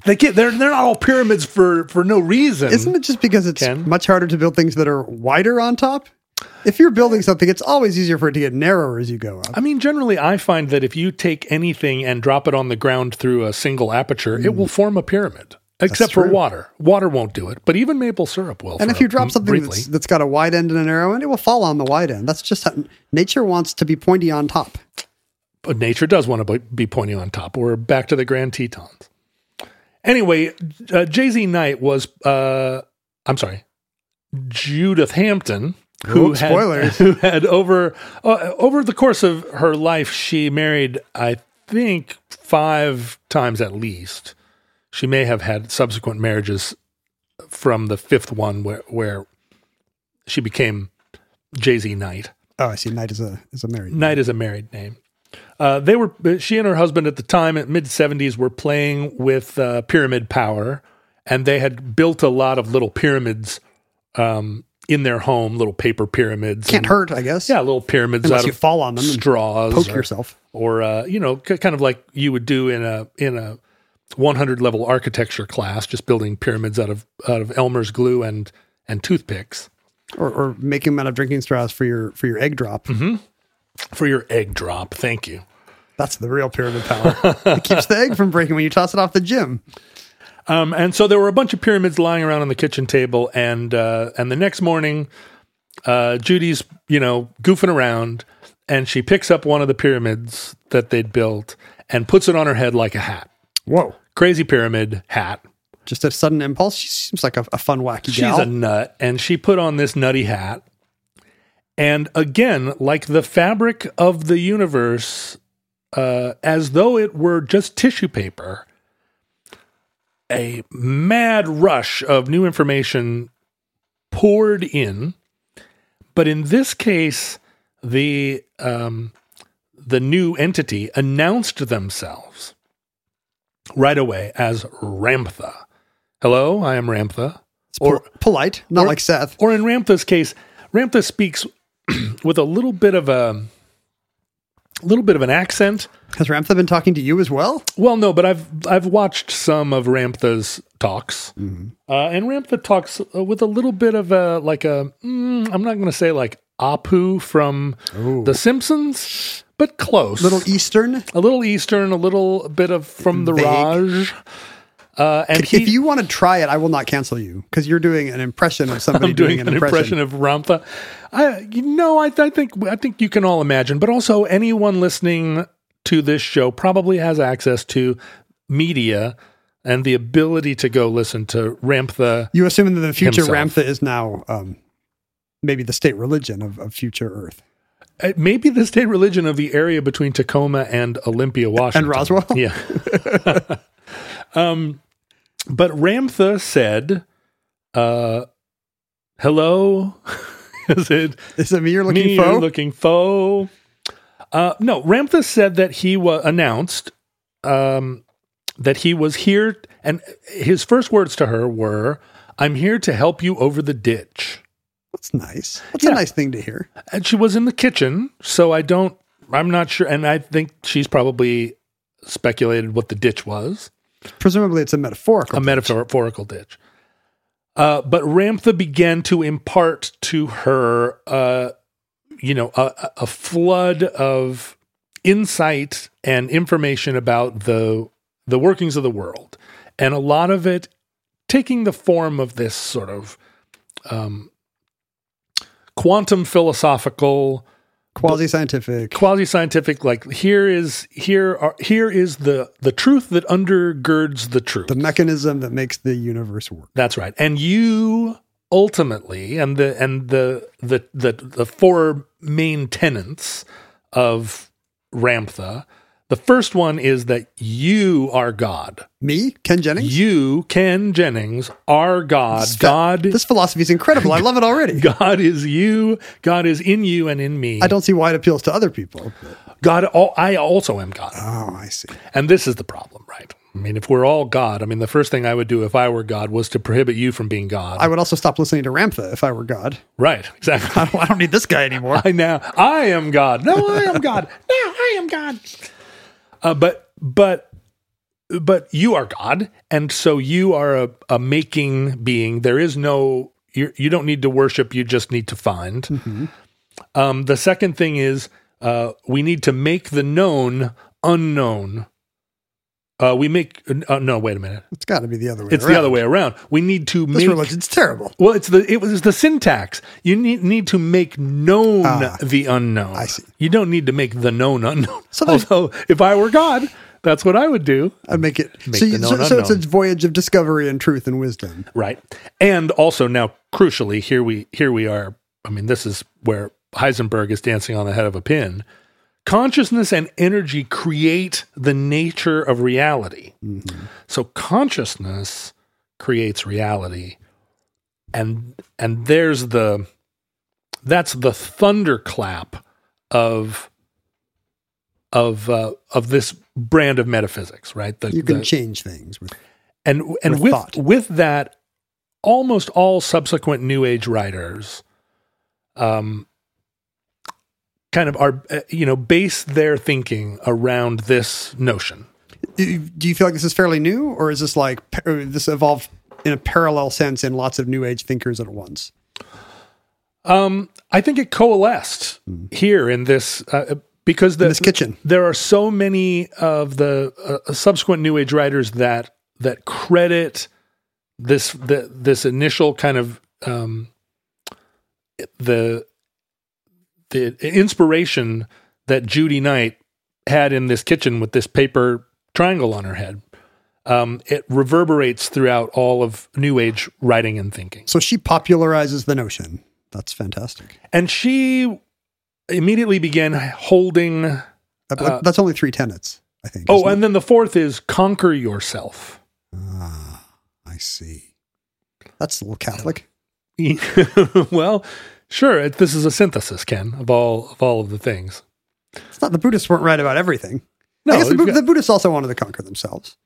S3: They can't. They're they're not all pyramids for for no reason.
S1: Isn't it just because it's
S3: Ken?
S1: much harder to build things that are wider on top? If you're building something, it's always easier for it to get narrower as you go up.
S3: I mean, generally, I find that if you take anything and drop it on the ground through a single aperture, it will form a pyramid. Except for water, water won't do it. But even maple syrup will.
S1: And if you drop something that's, that's got a wide end and a narrow end, it will fall on the wide end. That's just how nature wants to be pointy on top.
S3: but nature does want to be pointy on top. We're back to the Grand Tetons. Anyway, uh, Jay Z Knight was, uh, I'm sorry, Judith Hampton, who
S1: Oops,
S3: had,
S1: spoilers.
S3: who had over uh, over the course of her life, she married, I think, five times at least. She may have had subsequent marriages from the fifth one, where where she became Jay Z Knight.
S1: Oh, I see. Knight is a is a married.
S3: Knight is a married name. Uh, they were she and her husband at the time at mid seventies were playing with uh, pyramid power, and they had built a lot of little pyramids um, in their home, little paper pyramids.
S1: Can't
S3: and-
S1: hurt, I guess.
S3: Yeah, little pyramids
S1: Unless
S3: out
S1: you
S3: of
S1: fall on them and
S3: straws,
S1: poke
S3: or,
S1: yourself.
S3: or uh, you know, k- kind of like you would do in a in a 100 level architecture class, just building pyramids out of out of Elmer's glue and and toothpicks
S1: Or, or making them out of drinking straws for your for your egg drop.
S3: Mm-hmm. for your egg drop. Thank you.
S1: That's the real pyramid power. it keeps the egg from breaking when you toss it off the gym.
S3: Um, and so there were a bunch of pyramids lying around on the kitchen table, and uh, and the next morning, uh, Judy's you know goofing around, and she picks up one of the pyramids that they'd built and puts it on her head like a hat,
S1: Whoa.
S3: crazy pyramid hat.
S1: Just a sudden impulse. She seems like a, a fun, wacky
S3: She's
S1: gal.
S3: a nut, and she put on this nutty hat. And again, like the fabric of the universe, uh, as though it were just tissue paper, a mad rush of new information poured in. But in this case, the um, the new entity announced themselves right away as Ramtha. Hello, I am Ramtha.
S1: or polite, not
S3: or-
S1: like Seth.
S3: Or in Ramtha's case, Ramtha speaks with a little bit of a little bit of an accent.
S1: Has Ramtha been talking to you as well?
S3: Well, no, but I've I've watched some of Ramtha's talks,
S1: Mm-hmm.
S3: uh, and Ramtha talks uh, with a little bit of a like a. Mm, I'm not going to say like Apu from The Simpsons, but close.
S1: Little Eastern.
S3: a little Eastern, a little bit of from the
S1: Vague.
S3: Raj. Uh, and he,
S1: if you want to try it, I will not cancel you because you're doing an impression of somebody
S3: I'm doing, an impression. of Ramtha. I, you know, I, I think I think you can all imagine, but also anyone listening to this show probably has access to media and the ability to go listen to Ramtha.
S1: You assume that the future
S3: Himself.
S1: Ramtha is now um, maybe the state religion of, of future Earth.
S3: uh, Maybe the state religion of the area between Tacoma and Olympia, Washington.
S1: and Roswell?
S3: Yeah. um, but Ramtha said, uh, hello. Is it
S1: Is it me you're looking
S3: me
S1: for?
S3: you're looking for? Uh, no, Ramtha said that he was announced um, that he was here, and his first words to her were, "I'm here to help you over the ditch."
S1: That's nice. That's
S3: Yeah.
S1: a nice thing to hear.
S3: And she was in the kitchen, so I don't. I'm not sure, and I think she's probably speculated what the ditch was.
S1: Presumably, it's a metaphorical.
S3: a metaphorical ditch. Uh, but Ramtha began to impart to her, uh, you know, a, a flood of insight and information about the the workings of the world, and a lot of it taking the form of this sort of um, quantum philosophical
S1: quasi scientific.
S3: quasi scientific like here is here are here is the the truth that undergirds the truth
S1: the mechanism that makes the universe work.
S3: That's right. And you ultimately and the and the the the, the four main tenets of Ramtha. The first one is that you are God.
S1: Me, Ken Jennings.
S3: You, Ken Jennings, are God.
S1: This-
S3: God
S1: This philosophy is incredible. I love it already.
S3: God is you. God is in you and in me.
S1: I don't see why it appeals to other people.
S3: God al- I also am God.
S1: Oh, I see.
S3: And this is the problem, right? I mean, if we're all God, I mean, the first thing I would do if I were God was to prohibit you from being God.
S1: I would also stop listening to Ramtha if I were God.
S3: right, exactly.
S1: I don't, I don't need this guy anymore.
S3: I now I am God. No, I am God. No, I am God. Uh, but but but you are God, and so you are a, a making being. There is no you. You don't need to worship. You just need to find. Um, the second thing is uh, we need to make the known unknown. Uh, we make uh, no. Wait a minute.
S1: It's got to be the other way.
S3: It's the other way around. We need to
S1: This
S3: make
S1: religion's terrible.
S3: well, it's the it was the syntax. You need need to make known
S1: Ah,
S3: the unknown.
S1: I see.
S3: You don't need to make the known unknown.
S1: So
S3: Although, if I were God, that's what I would do.
S1: I'd make it.
S3: Make
S1: so,
S3: the
S1: you-
S3: known
S1: so, so it's a voyage of discovery and truth and wisdom.
S3: Right. And also now, crucially, here we here we are. I mean, this is where Heisenberg is dancing on the head of a pin. Consciousness and energy create the nature of reality. So consciousness creates reality, and and there's the that's the thunderclap of of uh, of this brand of metaphysics, right? The,
S1: You can
S3: the-
S1: change things with
S3: and and
S1: with
S3: with with that almost all subsequent New Age writers, um, kind of are uh, you know base their thinking around this notion.
S1: Do you feel like this is fairly new, or is this like this evolved in a parallel sense in lots of New Age thinkers at once?
S3: Um, I think it coalesced here in this uh, because the,
S1: Hmm. this kitchen.
S3: there are so many of the uh, subsequent New Age writers that that credit this the, this initial kind of um, the the inspiration that Judy Knight had in this kitchen with this paper triangle on her head. Um, it reverberates throughout all of New Age writing and thinking.
S1: So she popularizes the notion. That's fantastic.
S3: And she immediately began holding.
S1: Uh, that's only three tenets, I think.
S3: Oh, and then the fourth is conquer yourself.
S1: Ah, I see. That's a little Catholic.
S3: well, sure. It, this is a synthesis, Ken, of all of all of the things.
S1: It's not the Buddhists weren't right about everything.
S3: No,
S1: I guess the,
S3: got-
S1: the Buddhists also wanted to conquer themselves.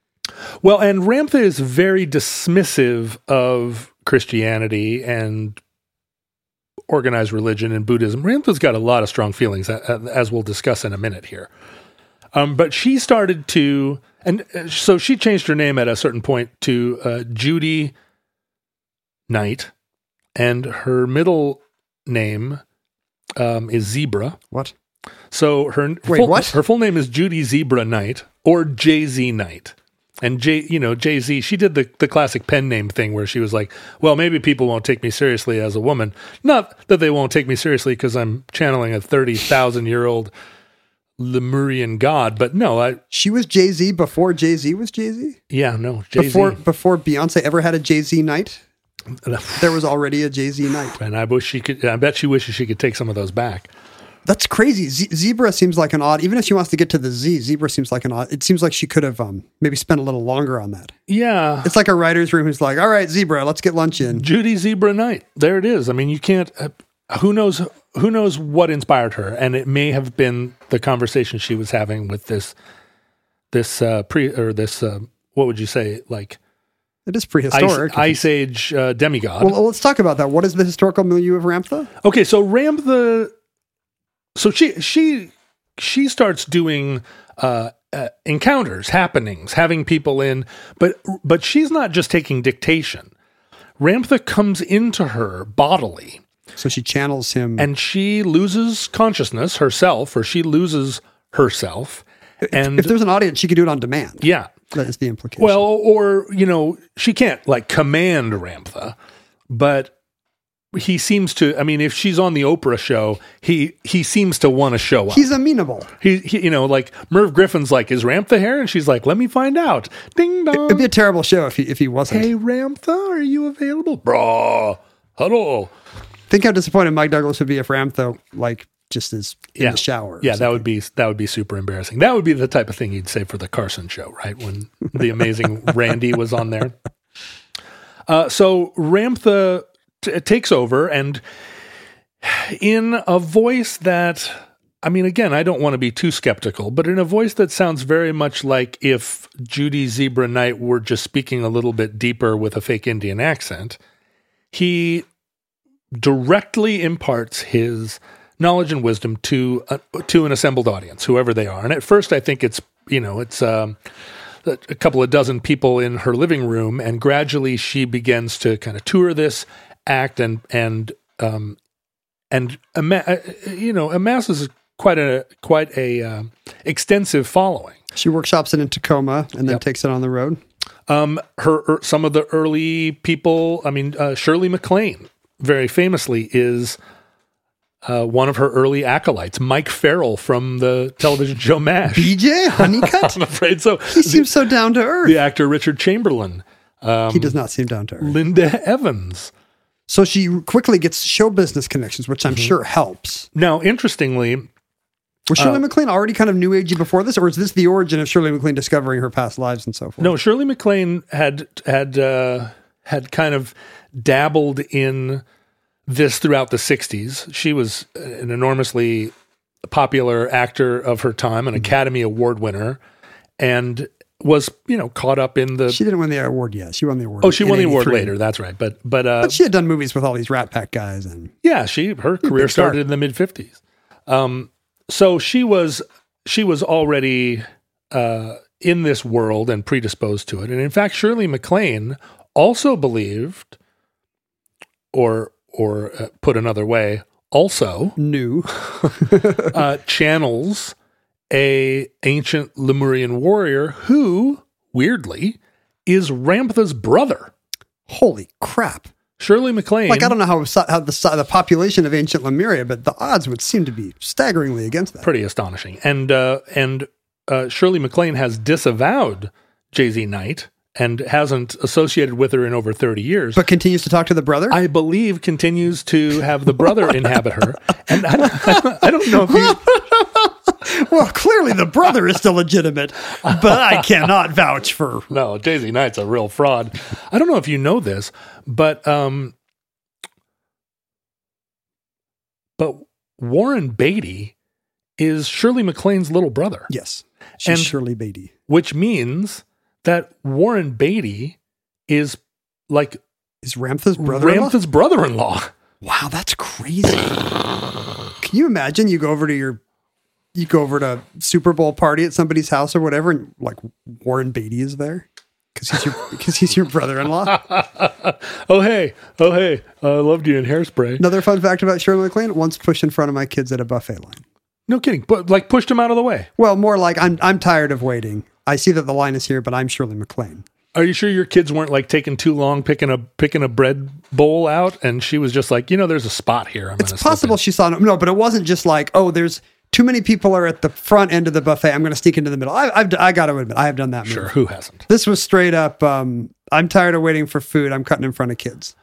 S3: Well, and Ramtha is very dismissive of Christianity and organized religion and Buddhism. Ramtha's got a lot of strong feelings, as we'll discuss in a minute here. Um, but she started to, and uh, so she changed her name at a certain point to uh, Judy Knight, and her middle name um, is Zebra.
S1: What?
S3: So her
S1: Wait,
S3: full,
S1: what?
S3: Her full name is Judy Zebra Knight or Jay Z Knight. And Jay, you know, Jay Z, she did the, the classic pen name thing where she was like, well, maybe people won't take me seriously as a woman. Not that they won't take me seriously because I'm channeling a 30,000 year old Lemurian god, but no, I,
S1: She was Jay Z before Jay Z was Jay Z.
S3: yeah, no, Jay Z.
S1: Before before Beyonce ever had a Jay Z night, there was already a Jay Z night.
S3: and I wish she could, I bet she wishes she could take some of those back.
S1: That's crazy. Z- zebra seems like an odd. Even if she wants to get to the Z, zebra seems like an odd. It seems like she could have um, maybe spent a little longer on that.
S3: Yeah.
S1: It's like a writer's room who's like, "All right, zebra, let's get lunch in."
S3: Judy Zebra Knight. There it is. I mean, you can't. Uh, who knows? Who knows what inspired her? And it may have been the conversation she was having with this, this uh, pre or this. Uh, what would you say? Like
S1: It is
S3: ice,
S1: prehistoric.
S3: ice age uh, demigod.
S1: well, let's talk about that. What is the historical milieu of Ramtha?
S3: Okay, so Ramtha. So she she she starts doing uh, uh, encounters, happenings, having people in, but but she's not just taking dictation. Ramtha comes into her bodily.
S1: So she channels him.
S3: and she loses consciousness herself or she loses herself and
S1: if there's an audience, she could do it on demand.
S3: yeah
S1: That is the implication.
S3: well or you know she can't like command ramtha but he seems to i mean if she's on the oprah show he he seems to want to show up
S1: he's amenable.
S3: he, he you know like merv griffin's like is ramtha here and she's like let me find out ding dong
S1: It'd be a terrible show if he if he wasn't.
S3: hey ramtha are you available bro huddle
S1: Think how disappointed Mike Douglas would be if Ramtha like just as in
S3: yeah.
S1: the shower.
S3: Yeah, that would be that would be super embarrassing. That would be the type of thing you'd say for the Carson show, right? When the amazing Randi was on there. Uh, so Ramtha t- takes over, and in a voice that, I mean, again, I don't want to be too skeptical, but in a voice that sounds very much like if Judy Zebra Knight were just speaking a little bit deeper with a fake Indian accent, he directly imparts his knowledge and wisdom to a, to an assembled audience, whoever they are. And at first, I think it's you know it's um, a couple of dozen people in her living room, and gradually she begins to kind of tour this act and and um, and ama- uh, you know amasses quite a quite a uh, extensive following.
S1: She workshops it in Tacoma and then
S3: Yep.
S1: takes it on the road.
S3: Um, her, her some of the early people. I mean, uh, Shirley MacLaine, very famously, is uh, one of her early acolytes. Mike Farrell from the television show MASH.
S1: BJ Honeycutt.
S3: I'm afraid so.
S1: he seems so down to earth.
S3: the actor Richard Chamberlain,
S1: he does not seem down to earth.
S3: Linda Evans.
S1: So she quickly gets show business connections, which
S3: Mm-hmm.
S1: I'm sure helps.
S3: Now, interestingly,
S1: Was
S3: Uh,
S1: Shirley MacLaine already kind of new agey before this, or is this the origin of Shirley MacLaine discovering her past lives and so forth?
S3: no, Shirley MacLaine had had uh, had kind of dabbled in this throughout the '60s. She was an enormously popular actor of her time, an Academy Award winner, and was you know caught up in the.
S1: She didn't win the award yet. She won the award.
S3: oh, she won the award later. That's right. But but uh,
S1: But she had done movies with all these Rat Pack guys, and
S3: yeah, she her career started in the mid fifties. Um, so she was she was already uh, in this world and predisposed to it. And in fact, Shirley MacLaine also believed, or or uh, put another way, also
S1: new
S3: uh, channels a ancient Lemurian warrior who, weirdly, is Ramtha's brother.
S1: Holy crap!
S3: Shirley MacLaine.
S1: Like I don't know how, how the the population of ancient Lemuria, but the odds would seem to be staggeringly against that.
S3: pretty astonishing. And uh, and uh, Shirley MacLaine has disavowed Jay Z Knight and hasn't associated with her in over thirty years.
S1: But continues to talk to the brother.
S3: I believe continues to have the brother inhabit her, and I don't, I don't know if you.
S1: well, clearly the brother is still legitimate, but I cannot vouch for.
S3: No, Jay Z Knight's a real fraud. I don't know if you know this, but um, but Warren Beatty is Shirley MacLaine's little brother.
S1: Yes, she's
S3: And-
S1: Shirley Beatty.
S3: which means that Warren Beatty is like
S1: Is Ramtha's brother?
S3: Ramtha's brother-in-law.
S1: Wow, that's crazy. Can you imagine? You go over to your, you go over to Super Bowl party at somebody's house or whatever, and like Warren Beatty is there because he's your because he's your brother-in-law.
S3: Oh hey, oh hey, I loved you in Hairspray.
S1: Another fun fact about Shirley MacLaine: once pushed in front of my kids at a buffet line.
S3: No kidding, but like pushed him out of the way.
S1: Well, more like I'm I'm tired of waiting. I see that the line is here, but I'm Shirley MacLaine.
S3: Are you sure your kids weren't like taking too long picking a picking a bread bowl out, and she was just like, you know, there's a spot here. I'm
S1: It's possible she saw no, but it wasn't just like oh, there's too many people are at the front end of the buffet. I'm going to sneak into the middle. I, I've I got to admit, I have done that.
S3: Sure,
S1: move.
S3: who hasn't?
S1: This was straight up. Um, I'm tired of waiting for food. I'm cutting in front of kids.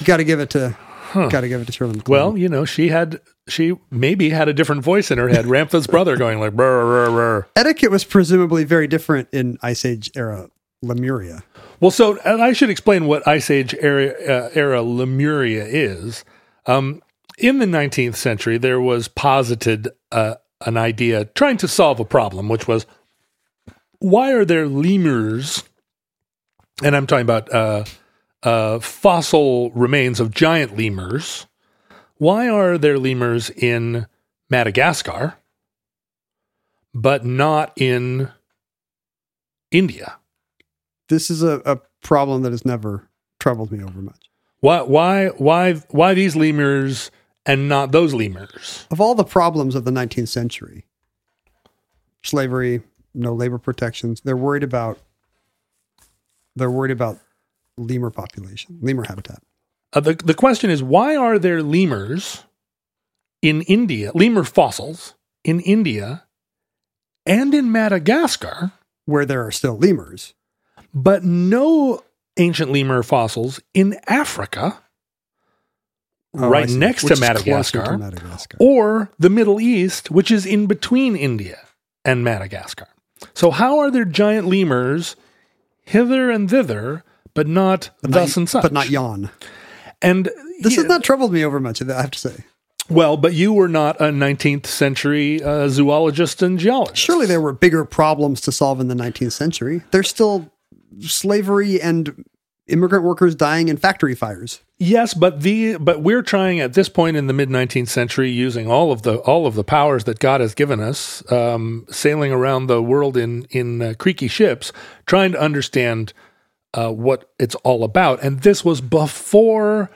S1: You got to give it to. Got to give it to Shirley.
S3: Well, you know, she had she maybe had a different voice in her head. Ramtha's brother going like, brr, brr, brr.
S1: etiquette was presumably very different in Ice Age era Lemuria.
S3: Well, so and I should explain what Ice Age era, uh, era Lemuria is. Um, in the 19th century, there was posited uh, an idea trying to solve a problem, which was why are there lemurs? And I'm talking about uh, uh, fossil remains of giant lemurs. Why are there lemurs in Madagascar, but not in India?
S1: This is a, a problem that has never troubled me over much.
S3: Why why why why these lemurs and not those lemurs?
S1: Of all the problems of the 19th century, slavery, no labor protections, they're worried about. They're worried about lemur population, lemur habitat.
S3: Uh, the the question is why are there lemurs in India, lemur fossils in India and in Madagascar,
S1: where there are still lemurs.
S3: but no ancient lemur fossils in Africa
S1: Oh,
S3: right next to Madagascar,
S1: to Madagascar.
S3: or the Middle East, which is in between India and Madagascar. So how are there giant lemurs hither and thither, but not
S1: But
S3: thus
S1: not,
S3: and such?
S1: But not yawn.
S3: And
S1: This
S3: yeah,
S1: has not troubled me over much, I have to say.
S3: well, but you were not a 19th century uh, zoologist and geologist.
S1: Surely there were bigger problems to solve in the 19th century. There's still slavery and immigrant workers dying in factory fires.
S3: Yes, but the but we're trying at this point in the mid 19th century using all of the all of the powers that God has given us, um, sailing around the world in in uh, creaky ships, trying to understand uh, what it's all about. And this was before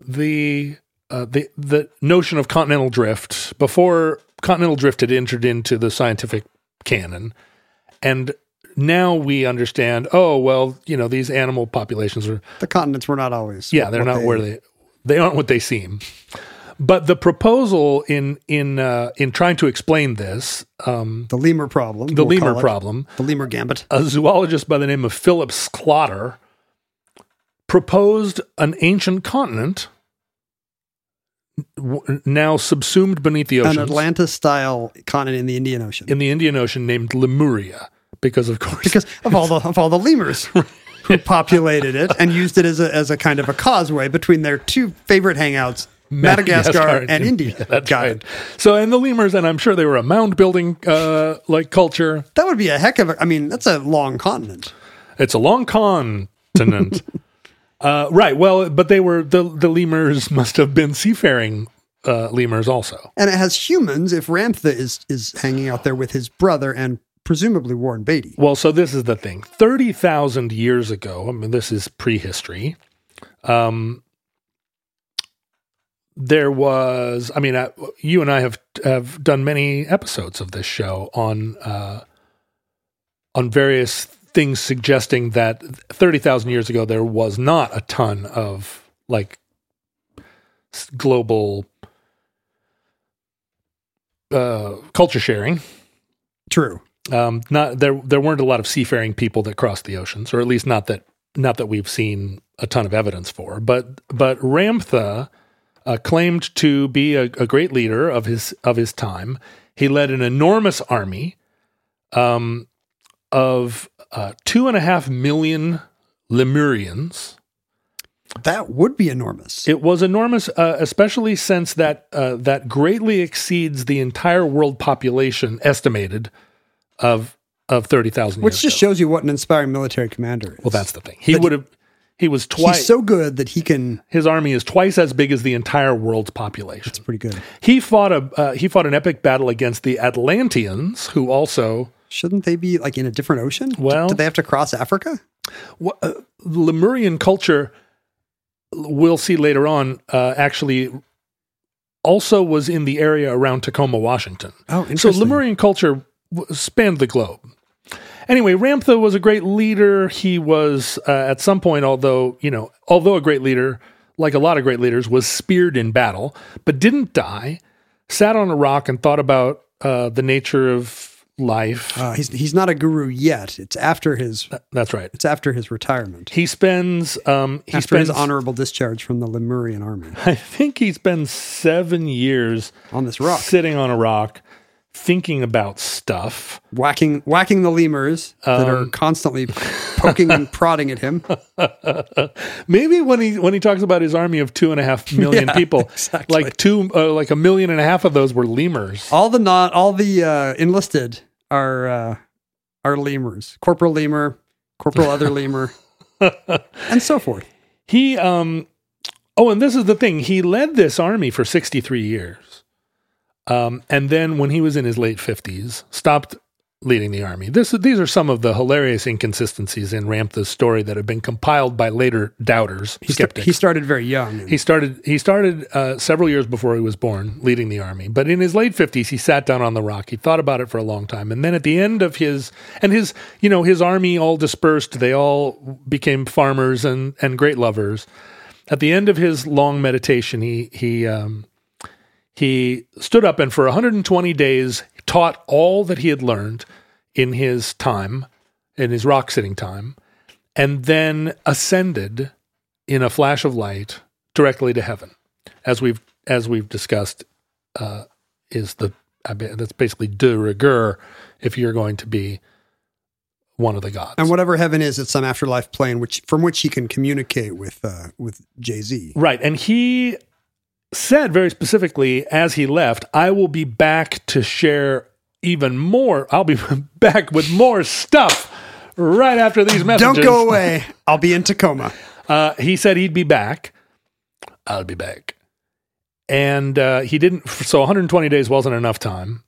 S3: the uh, the the notion of continental drift, before continental drift had entered into the scientific canon, and now we understand. Oh well, you know these animal populations are
S1: The continents were not always.
S3: yeah, they're not where they they aren't what they seem. But the proposal in in uh, in trying to explain this, um,
S1: The lemur problem.
S3: the
S1: we'll
S3: lemur problem,
S1: The lemur gambit.
S3: a zoologist by the name of Philip Sclater proposed an ancient continent w- now subsumed beneath the ocean, An
S1: Atlantis style continent in the Indian Ocean.
S3: in the Indian Ocean named Lemuria because of course
S1: because of all the of all the lemurs who populated it and used it as a as a kind of a causeway between their two favorite hangouts, Madagascar, and India.
S3: That's
S1: Got
S3: right.
S1: it.
S3: So, and the lemurs, and I'm sure they were a mound building uh, like culture.
S1: That would be a heck of a. I mean, that's a long continent.
S3: It's a long continent. uh, right. Well, but they were the the lemurs must have been seafaring uh, lemurs also.
S1: And it has humans if Ramtha is, is hanging out there with his brother and presumably Warren Beatty.
S3: Well, so this is the thing. 30,000 years ago, I mean, this is prehistory. Um, there was, I mean, uh, you and I have have done many episodes of this show on uh, on various things suggesting that 30,000 years ago there was not a ton of like global uh, culture sharing
S1: True.
S3: um, not there. There weren't a lot of seafaring people that crossed the oceans, or at least not that not that we've seen a ton of evidence for. But but Ramtha uh, claimed to be a, a great leader of his of his time. He led an enormous army um, of uh, two and a half million Lemurians.
S1: That would be enormous.
S3: It was enormous, uh, especially since that uh, that greatly exceeds the entire world population estimated of of thirty thousand.
S1: which just shows you what an inspiring military commander is.
S3: Well, that's the thing. He would have. He was twice.
S1: He's so good that he can.
S3: his army is twice as big as the entire world's population.
S1: That's pretty good.
S3: He fought a uh, he fought an epic battle against the Atlanteans, who also
S1: Shouldn't they be like in a different ocean?
S3: Well-
S1: do they have to cross Africa?
S3: wha- uh, Lemurian culture. We'll see later on. Uh, actually, also was in the area around Tacoma, Washington.
S1: Oh, interesting. So.
S3: Lemurian culture spanned the globe. Anyway, Ramtha was a great leader. He was uh, at some point, although you know, although a great leader, like a lot of great leaders, was speared in battle, but didn't die. Sat on a rock and thought about uh, the nature of life.
S1: Uh, he's he's not a guru yet. It's after his
S3: That's right.
S1: it's after his retirement.
S3: He spends. Um, he
S1: after
S3: spends.
S1: his honorable discharge from the Lemurian army
S3: I think he spends seven years
S1: on this rock,
S3: sitting on a rock, thinking about stuff.
S1: whacking whacking the lemurs that are
S3: Um,
S1: constantly poking and prodding at him.
S3: Maybe when he when he talks about his army of two and a half million
S1: Yeah,
S3: people,
S1: exactly.
S3: like two, uh, like a million and a half of those were lemurs.
S1: All the not all the uh, enlisted are uh, are lemurs. Corporal lemur, corporal other lemur, and so forth.
S3: He, um, oh, and this is the thing: he led this army for sixty three years, um, and then when he was in his late fifties, stopped leading the army. This these are some of the hilarious inconsistencies in Ramtha's story that have been compiled by later doubters,
S1: He,
S3: skeptics.
S1: he started very young.
S3: He started. He started uh, several years before he was born, leading the army. But in his late fifties, he sat down on the rock. He thought about it for a long time, and then at the end of his and his, you know, his army all dispersed. They all became farmers and and great lovers. At the end of his long meditation, he he um, he stood up and for 120 days taught all that he had learned in his time, in his rock sitting time, and then ascended in a flash of light directly to heaven, as we've as we've discussed, uh, is the I bet that's basically de rigueur if you're going to be one of the gods.
S1: and whatever heaven is, it's some afterlife plane which from which he can communicate with uh, with Jay Z.
S3: Right. And he said very specifically as he left, I will be back to share even more. I'll be back with more stuff right after these messages.
S1: Don't go away. I'll be in Tacoma.
S3: Uh, he said he'd be back. I'll be back. And uh, he didn't. So 120 days wasn't enough time,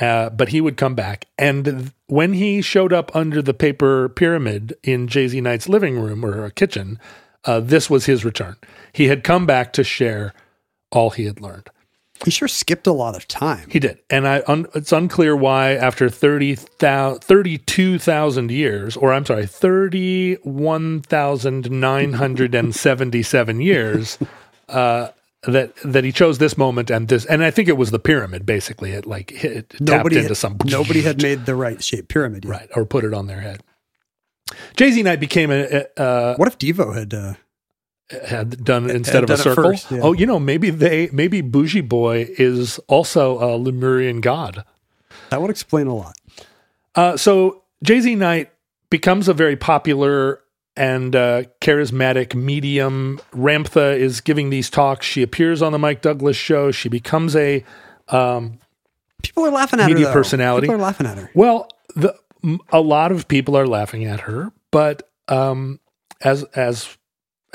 S3: uh, but he would come back. And th- when he showed up under the paper pyramid in Jay Z Knight's living room or kitchen, uh, this was his return. He had come back to share all he had learned.
S1: He sure skipped a lot of time.
S3: He did. And I un, it's unclear why after 30, 32,000 years, or I'm sorry, 31,977 years, uh, that that he chose this moment and this and I think it was the pyramid basically it like hit, it tapped
S1: Nobody
S3: into
S1: had,
S3: some
S1: nobody had made the right shaped pyramid yet.
S3: right or put it on their head. Jay Z Knight became a, a uh,
S1: What if Devo had uh,
S3: had done instead of
S1: done
S3: a circle.
S1: first, yeah.
S3: Oh, you know maybe they maybe Booji Boy is also a Lemurian god.
S1: that would explain a lot.
S3: Uh, so Jay Z Knight becomes a very popular and uh, charismatic medium. Ramtha is giving these talks. She appears on the Mike Douglas show. She becomes a
S1: People are laughing at
S3: Media
S1: her. though.
S3: personality.
S1: People are laughing at her.
S3: Well, the, a lot of people are laughing at her, but um, as as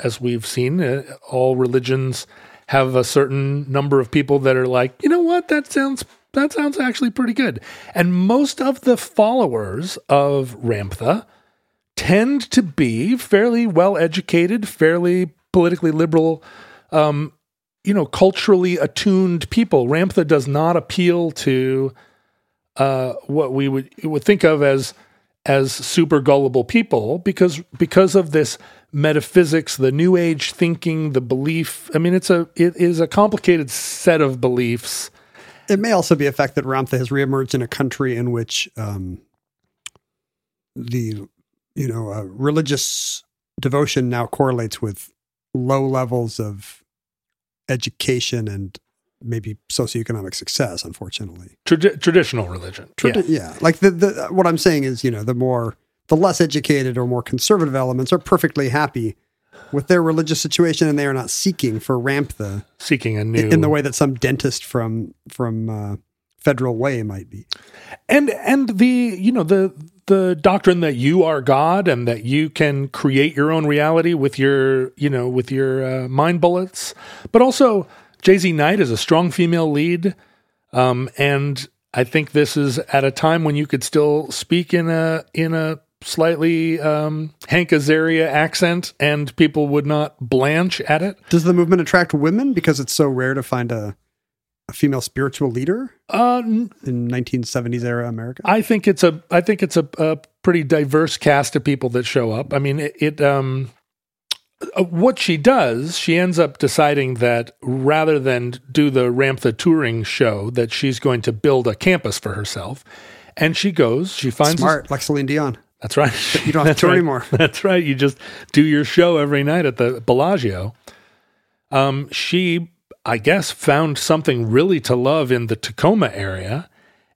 S3: as we've seen, uh, all religions have a certain number of people that are like, you know what, that sounds that sounds actually pretty good, and most of the followers of Ramtha tend to be fairly well educated, fairly politically liberal um, you know, culturally attuned people. Ramtha does not appeal to uh, what we would would think of as as super gullible people because because of this metaphysics, the new age thinking, the belief. I mean, it's a it is a complicated set of beliefs.
S1: It may also be a fact that Ramtha has reemerged in a country in which um, the you know uh, religious devotion now correlates with low levels of education and maybe socioeconomic success. Unfortunately,
S3: Tradi- traditional religion.
S1: Tradi-
S3: yeah.
S1: yeah. Like the, the what I'm saying is, you know, the more the less educated or more conservative elements are perfectly happy with their religious situation, and they are not seeking for Ramtha
S3: Seeking a new
S1: in the way that some dentist from from uh, Federal Way might be.
S3: and and the you know the the doctrine that you are God and that you can create your own reality with your you know with your uh, mind bullets, but also Jay Z Knight is a strong female lead, um, and I think this is at a time when you could still speak in a in a slightly um, Hank Azaria accent and people would not blanch at it.
S1: Does the movement attract women because it's so rare to find a a female spiritual leader
S3: Uh,
S1: in 1970s era America?
S3: I think it's a I think it's a, a pretty diverse cast of people that show up. I mean, it, it um what she does, she ends up deciding that rather than do the Ramtha touring show, that she's going to build a campus for herself. And she goes, she finds
S1: Smart, like Celine Dion.
S3: That's right.
S1: You don't have to tour
S3: right.
S1: anymore.
S3: That's right. You just do your show every night at the Bellagio. Um, she, I guess, found something really to love in the Tacoma area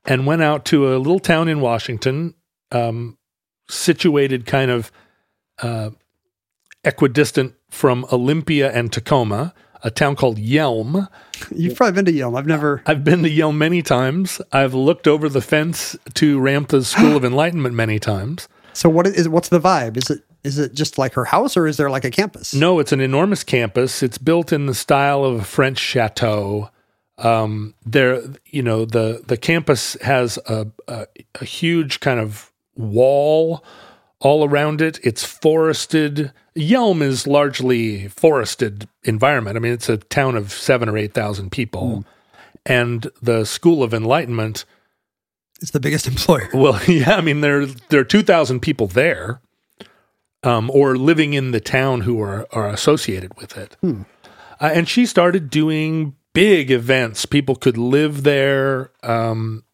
S3: and went out to a little town in Washington, um, situated kind of uh, equidistant from Olympia and Tacoma, a town called Yelm.
S1: You've probably been to Yelm. I've never.
S3: I've been to Yelm many times. I've looked over the fence to Ramtha's School of Enlightenment many times.
S1: So what is what's the vibe? Is it is it just like her house or is there like a campus?
S3: No, it's an enormous campus. It's built in the style of a French chateau. Um, there, you know, the the campus has a, a a huge kind of wall all around it. It's forested. Yelm is largely forested environment. I mean, it's a town of seven or eight thousand people, and the School of Enlightenment.
S1: It's the biggest employer.
S3: Well, yeah, I mean there there are two thousand people there, um, or living in the town who are are associated with it. Uh, and she started doing big events. People could live there. Um,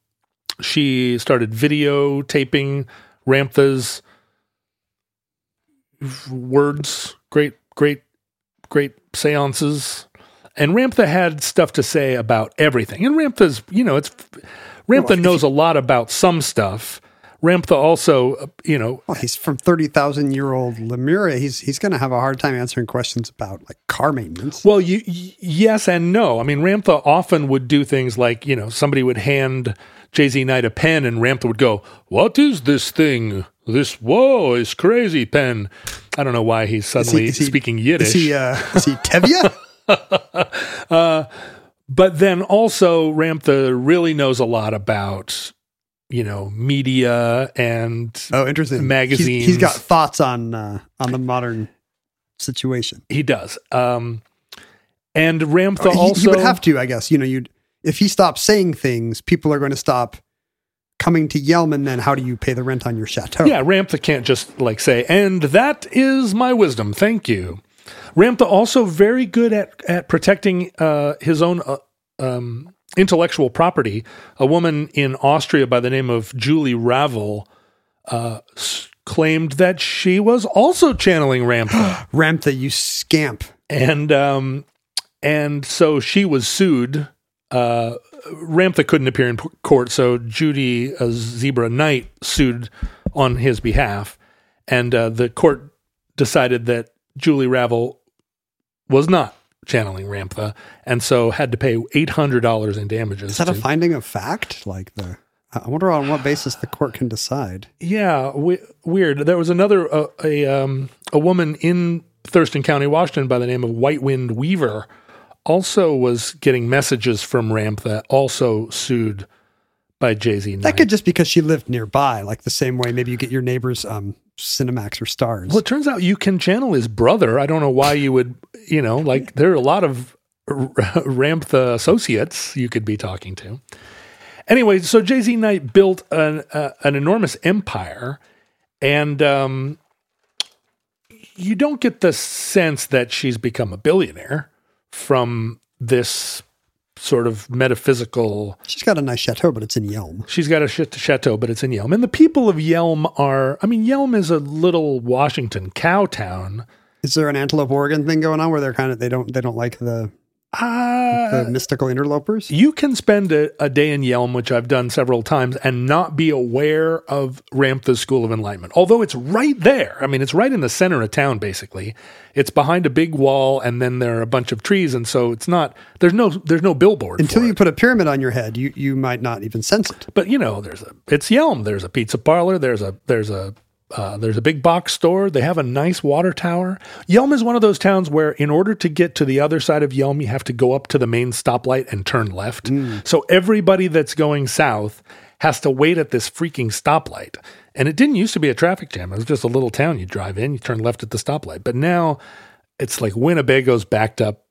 S3: she started videotaping Ramtha's words, great, great, great seances. And Ramtha had stuff to say about everything. And Ramtha's, you know, it's Ramtha knows a lot about some stuff. Ramtha also, you know,
S1: Well, he's from thirty thousand year old Lemuria. He's he's going to have a hard time answering questions about like car maintenance.
S3: Well, you, y- yes and no. I mean, Ramtha often would do things like, you know, somebody would hand Jay Z Knight a pen and Ramtha would go, What is this thing? This, whoa, is crazy pen. I don't know why he's suddenly
S1: is he-
S3: speaking Yiddish.
S1: Is he uh, is he Tevye?
S3: but then also, Ramtha really knows a lot about, you know, media and
S1: oh, interesting. He's-
S3: Magazines.
S1: he's got thoughts on uh, on the modern situation.
S3: he does. Um, and Ramtha
S1: He-
S3: also.
S1: he would have to, I guess. You know, you would if he stops saying things, people are going to stop coming to Yelm, and then how do you pay the rent on your chateau?
S3: Yeah, Ramtha can't just like say, and that is my wisdom. Thank you. Ramtha also very good at at protecting uh, his own uh, um, intellectual property. A woman in Austria by the name of Julie Ravel uh, s- claimed that she was also channeling Ramtha,
S1: Ramtha, you scamp.
S3: and um, and so she was sued. Uh, Ramtha couldn't appear in court, so Judy uh, Zebra Knight sued on his behalf, and uh, the court decided that Julie Ravel was not channeling Ramtha, and so had to pay eight hundred dollars in damages.
S1: Is that a finding of fact? Like the, I wonder on what basis the court can decide.
S3: Yeah, we, weird. There was another uh, a um, a woman in Thurston County, Washington, by the name of White Wind Weaver, also was getting messages from Ramtha, also sued by Jay Z.
S1: That could just because she lived nearby, like the same way maybe you get your neighbors um, Cinemax or Stars.
S3: Well, it turns out you can channel his brother. I don't know why you would, you know, like there are a lot of R- Ramtha associates you could be talking to. Anyway, so Jay Z Knight built an uh, an enormous empire, and um, you don't get the sense that she's become a billionaire from this sort of metaphysical
S1: She's got a nice chateau, but it's in Yelm.
S3: She's got a ch- chateau, but it's in Yelm. And the people of Yelm are, I mean, Yelm is a little Washington cow town.
S1: Is there an Antelope, Oregon thing going on where they're kind of they don't they don't like the
S3: Uh,
S1: the mystical interlopers?
S3: you can spend a, a day in Yelm, which I've done several times, and not be aware of Ramtha's School of Enlightenment. Although it's right there. I mean, it's right in the center of town, basically. It's behind a big wall, and then there are a bunch of trees, and so it's not. There's no. There's no billboard
S1: Until you
S3: it.
S1: put a pyramid on your head, you you might not even sense it.
S3: But you know, there's a it's Yelm. There's a pizza parlor. There's a there's a uh, there's a big box store. They have a nice water tower. Yelm is one of those towns where, in order to get to the other side of Yelm, you have to go up to the main stoplight and turn left. So everybody that's going south has to wait at this freaking stoplight. And it didn't used to be a traffic jam. It was just a little town. You drive in, you turn left at the stoplight. But now it's like Winnebago's backed up.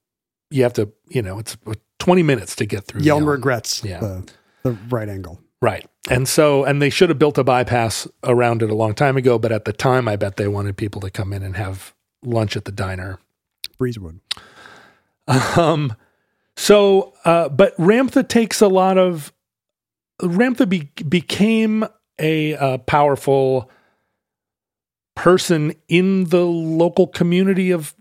S3: You have to, you know, it's 20 minutes to get through.
S1: Yelm regrets
S3: Yeah.
S1: the the right angle.
S3: Right. And so, and they should have built a bypass around it a long time ago, but at the time, I bet they wanted people to come in and have lunch at the diner.
S1: Breezewood.
S3: Um, so, uh, but Ramtha takes a lot of, Ramtha be, became a uh, powerful person in the local community of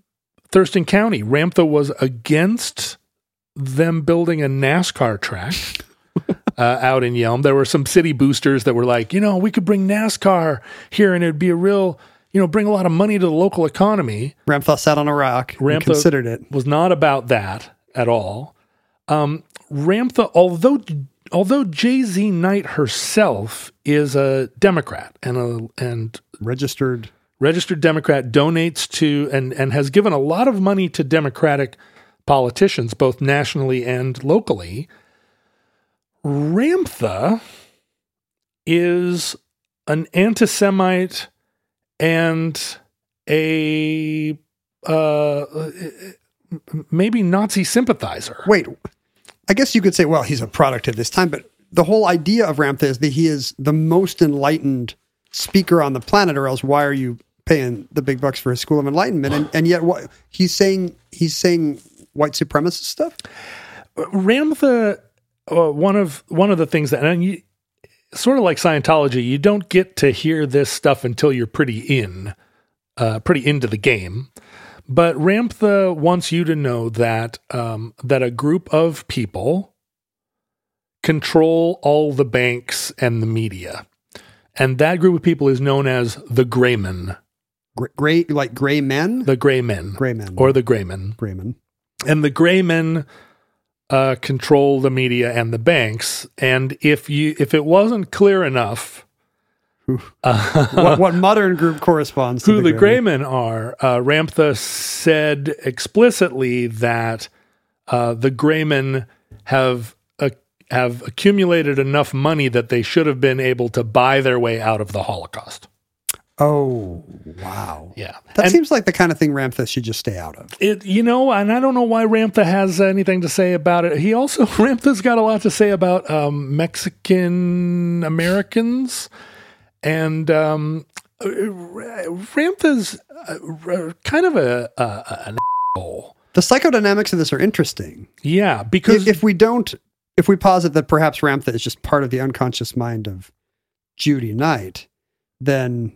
S3: Thurston County. Ramtha was against them building a NASCAR track. uh, out in Yelm. There were some city boosters that were like, you know, we could bring NASCAR here and it'd be a real, you know, bring a lot of money to the local economy.
S1: Ramtha sat on a rock and
S3: Ramtha
S1: considered it.
S3: was not about that at all. Um, Ramtha, although although Jay Z Knight herself is a Democrat and a and
S1: Registered.
S3: registered Democrat, donates to and and has given a lot of money to Democratic politicians, both nationally and locally. Ramtha is an anti-Semite and a uh, maybe Nazi sympathizer.
S1: Wait, I guess you could say, well, he's a product of this time, but the whole idea of Ramtha is that he is the most enlightened speaker on the planet, or else why are you paying the big bucks for his school of enlightenment? And and yet, what he's saying, he's saying white supremacist stuff.
S3: Ramtha, uh, one of one of the things that, and you, sort of like Scientology, you don't get to hear this stuff until you're pretty in, uh, pretty into the game. But Ramtha wants you to know that um, that a group of people control all the banks and the media, and that group of people is known as the Graymen,
S1: Gray, gray like gray men,
S3: the gray men,
S1: Gray men.
S3: or the gray men,
S1: gray men.
S3: and the gray men uh, control the media and the banks. And if you if it wasn't clear enough
S1: what, what modern group corresponds to
S3: who the,
S1: gray
S3: gray are, uh, Ramtha said explicitly that uh, the Greymen have uh, have accumulated enough money that they should have been able to buy their way out of the Holocaust.
S1: Oh wow,
S3: Yeah,
S1: that
S3: and
S1: seems like the kind of thing Ramtha should just stay out of.
S3: it you know, and I don't know why Ramtha has anything to say about it. He also Ramtha's got a lot to say about um, Mexican Americans, and um, uh, Ramtha's uh, kind of a, a an asshole.
S1: The psychodynamics of this are interesting.
S3: Yeah, because
S1: if, if we don't, if we posit that perhaps Ramtha is just part of the unconscious mind of Judy Knight, then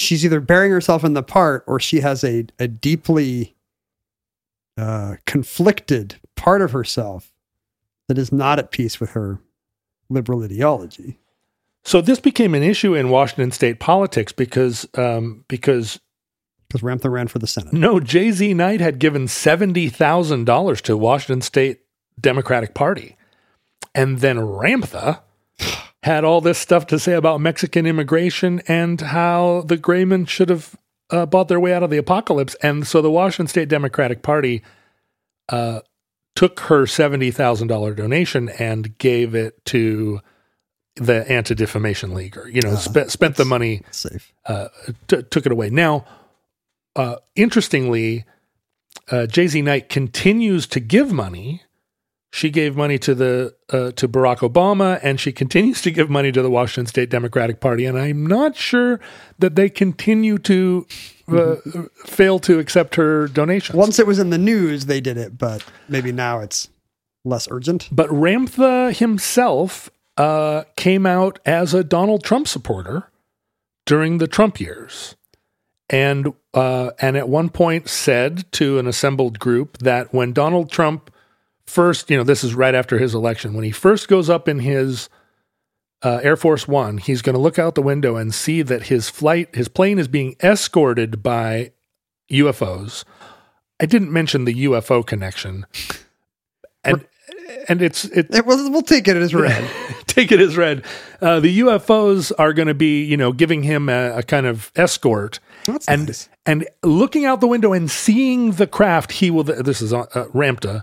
S1: she's either burying herself in the part or she has a, a deeply uh, conflicted part of herself that is not at peace with her liberal ideology.
S3: So this became an issue in Washington state politics because um, because
S1: Because Ramtha ran for the Senate.
S3: no Jay Z Knight had given seventy thousand dollars to Washington State Democratic Party, and then Ramtha had all this stuff to say about Mexican immigration and how the Graymen should have uh, bought their way out of the apocalypse, and so the Washington State Democratic Party uh, took her seventy thousand dollar donation and gave it to the Anti Defamation League, or you know, spent spent the money
S1: Safe.
S3: uh, t- took it away. Now, uh, interestingly, uh, Jay Z Knight continues to give money. She gave money to the uh, to Barack Obama, and she continues to give money to the Washington State Democratic Party. And I'm not sure that they continue to uh, fail to accept her donations.
S1: Once it was in the news, they did it, but maybe now it's less urgent.
S3: But Ramtha himself uh, came out as a Donald Trump supporter during the Trump years, and uh, and at one point said to an assembled group that when Donald Trump first, you know, this is right after his election, when he first goes up in his uh, Air Force One, he's going to look out the window and see that his flight, his plane is being escorted by UFOs. I didn't mention the UFO connection, and and it's it,
S1: It was, we'll take it as read.
S3: take it as read. Uh, the UFOs are going to be, you know, giving him a, a kind of escort,
S1: That's
S3: and
S1: nice.
S3: and looking out the window and seeing the craft. He will. This is uh, Ramtha,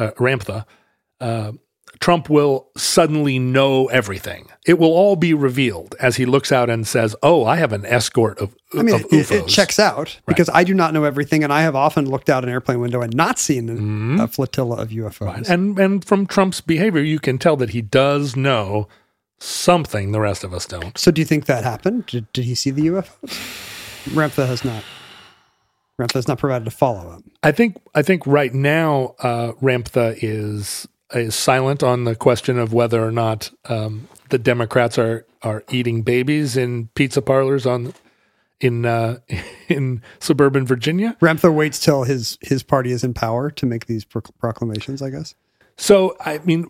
S3: uh, Ramtha. Uh, Trump will suddenly know everything. It will all be revealed as he looks out and says, "Oh, I have an escort of,
S1: I mean,
S3: of
S1: it, it,
S3: UFOs."
S1: it checks out because I do not know everything, and I have often looked out an airplane window and not seen an- a flotilla of UFOs.
S3: and and from Trump's behavior, you can tell that he does know something the rest of us don't.
S1: So, do you think that happened? Did, did he see the UFOs? Ramtha has not. Ramtha has not provided a follow up.
S3: I think I think right now uh, Ramtha is is silent on the question of whether or not um, the Democrats are are eating babies in pizza parlors on in uh, in suburban Virginia.
S1: Ramtha waits till his his party is in power to make these proc- proclamations. I guess.
S3: So I mean,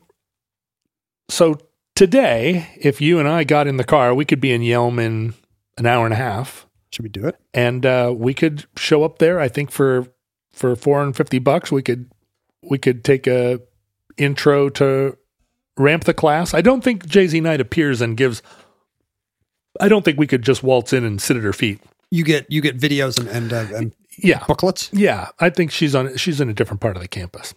S3: so today, if you and I got in the car, we could be in Yelm in an hour and a half,
S1: Should we do it?
S3: and uh, we could show up there. I think for for four hundred fifty bucks, we could we could take a intro to Ramtha class. I don't think Jay Z Knight appears and gives. I don't think we could just waltz in and sit at her feet.
S1: You get you get videos and and, uh, and
S3: Yeah,
S1: booklets.
S3: yeah. I think she's on. She's in a different part of the campus.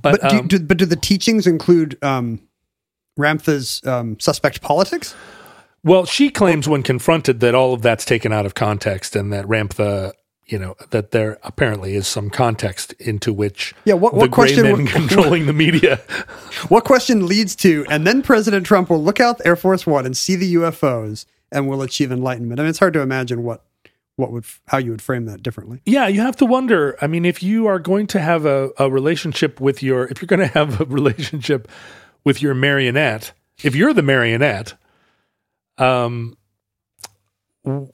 S3: But,
S1: But do,
S3: um,
S1: do, but do the teachings include um, Ramtha's um, suspect politics?
S3: Well, she claims when confronted that all of that's taken out of context and that Ramtha, you know, that there apparently is some context into which
S1: Yeah, what-
S3: the
S1: what
S3: gray
S1: question
S3: men
S1: would-
S3: controlling the media.
S1: What question leads to, and then President Trump will look out Air Force One and see the UFOs and will achieve enlightenment. I mean, it's hard to imagine what what would how you would frame that differently.
S3: yeah, you have to wonder. I mean, if you are going to have a, a relationship with your, if you're going to have a relationship with your marionette, if you're the marionette, um,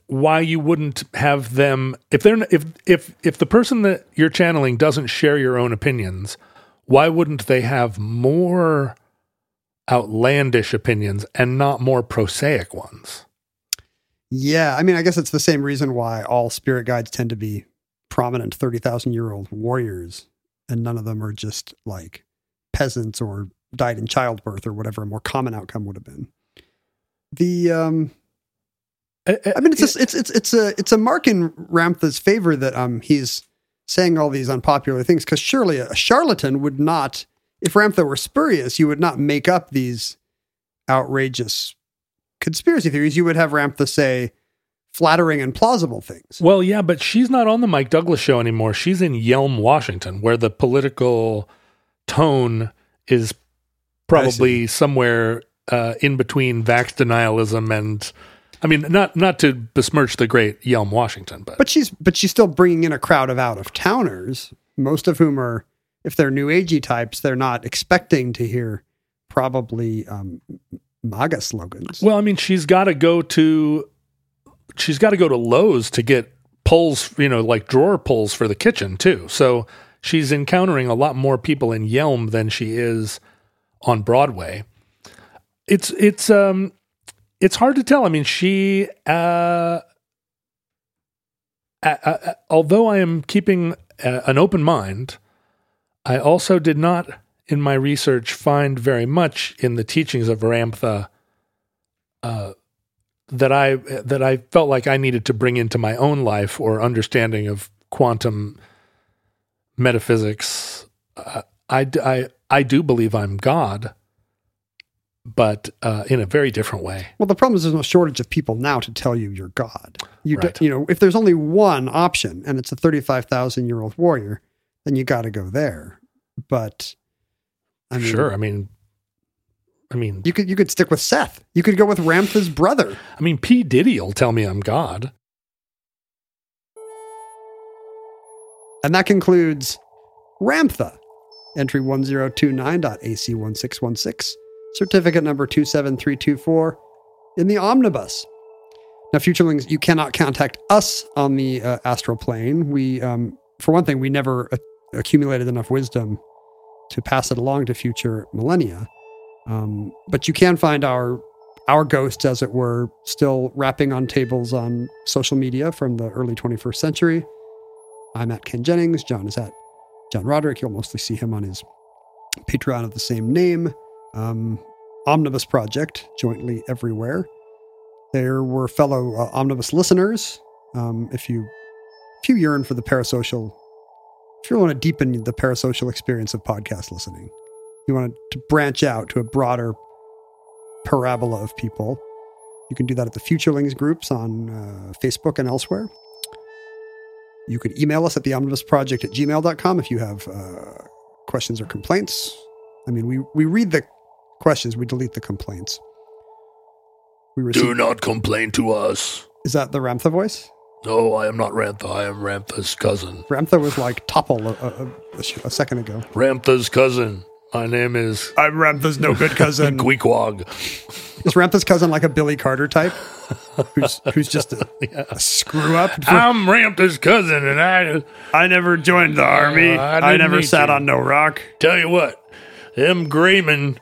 S3: why you wouldn't have them if they're if if if the person that you're channeling doesn't share your own opinions why wouldn't they have more outlandish opinions and not more prosaic ones
S1: Yeah, I mean, I guess it's the same reason why all spirit guides tend to be prominent thirty thousand year old warriors, and none of them are just like peasants or died in childbirth or whatever a more common outcome would have been. The um, I mean, it's just, it's it's it's a it's a mark in Ramtha's favor that um he's saying all these unpopular things because surely a charlatan would not, if Ramtha were spurious, you would not make up these outrageous conspiracy theories. You would have Ramtha say flattering and plausible things.
S3: well yeah but she's not on the mike douglas show anymore she's in yelm washington where the political tone is probably somewhere uh, in between vax denialism and i mean not not to besmirch the great yelm washington but
S1: But she's but she's still bringing in a crowd of out of towners, most of whom are, if they're new agey types, they're not expecting to hear probably um, MAGA slogans.
S3: Well, I mean, she's got to go to she's got to go to Lowe's to get pulls, you know, like drawer pulls for the kitchen too. So she's encountering a lot more people in Yelm than she is on Broadway. It's it's um it's hard to tell. I mean, she, uh, although I am keeping uh, an open mind, I also did not, in my research, find very much in the teachings of Ramtha uh, that I that I felt like I needed to bring into my own life or understanding of quantum metaphysics. Uh, I, I I do believe I'm God, but uh, in a very different way.
S1: Well, the problem is there's no shortage of people now to tell you you're God. You,
S3: Right.
S1: do, you know, if there's only one option and it's a 35,000 year old warrior, then you got to go there. But I mean,
S3: sure, I mean, I mean,
S1: you could you could stick with Seth. You could go with Ramtha's brother.
S3: I mean, P Diddy will tell me I'm God.
S1: And that concludes Ramtha, entry 1029.AC1616, certificate number 27324 in the omnibus. Now, futurelings, you cannot contact us on the uh, astral plane. We, um, for one thing, we never a- accumulated enough wisdom to pass it along to future millennia. Um, but you can find our our ghosts, as it were, still rapping on tables on social media from the early 21st century. I'm at Ken Jennings. John is at John Roderick. You'll mostly see him on his Patreon of the same name. Um, Omnibus Project, jointly everywhere. There were fellow uh, Omnibus listeners. Um, if you if you yearn for the parasocial, if you want to deepen the parasocial experience of podcast listening, you want to branch out to a broader parabola of people. You can do that at the Futurelings groups on uh, Facebook and elsewhere. You could email us at the omnibusproject at gmail.com if you have uh, questions or complaints. I mean, we, we read the questions, we delete the complaints. We receive,
S3: not complain to us.
S1: is that the Ramtha voice?
S3: No, I am not Ramtha. I am Ramtha's cousin.
S1: Ramtha was like Topple a, a, a, a second ago.
S3: Ramtha's cousin. My name is
S1: I'm Ramtha's no good cousin.
S3: Queequeg.
S1: is Ramtha's cousin like a Billy Carter type? Who's, who's just a, a screw up?
S3: I'm Ramtha's cousin, and I
S1: I never joined the army.
S3: Uh, I didn't
S1: never sat
S3: to.
S1: on no rock.
S3: tell you what, them Graymen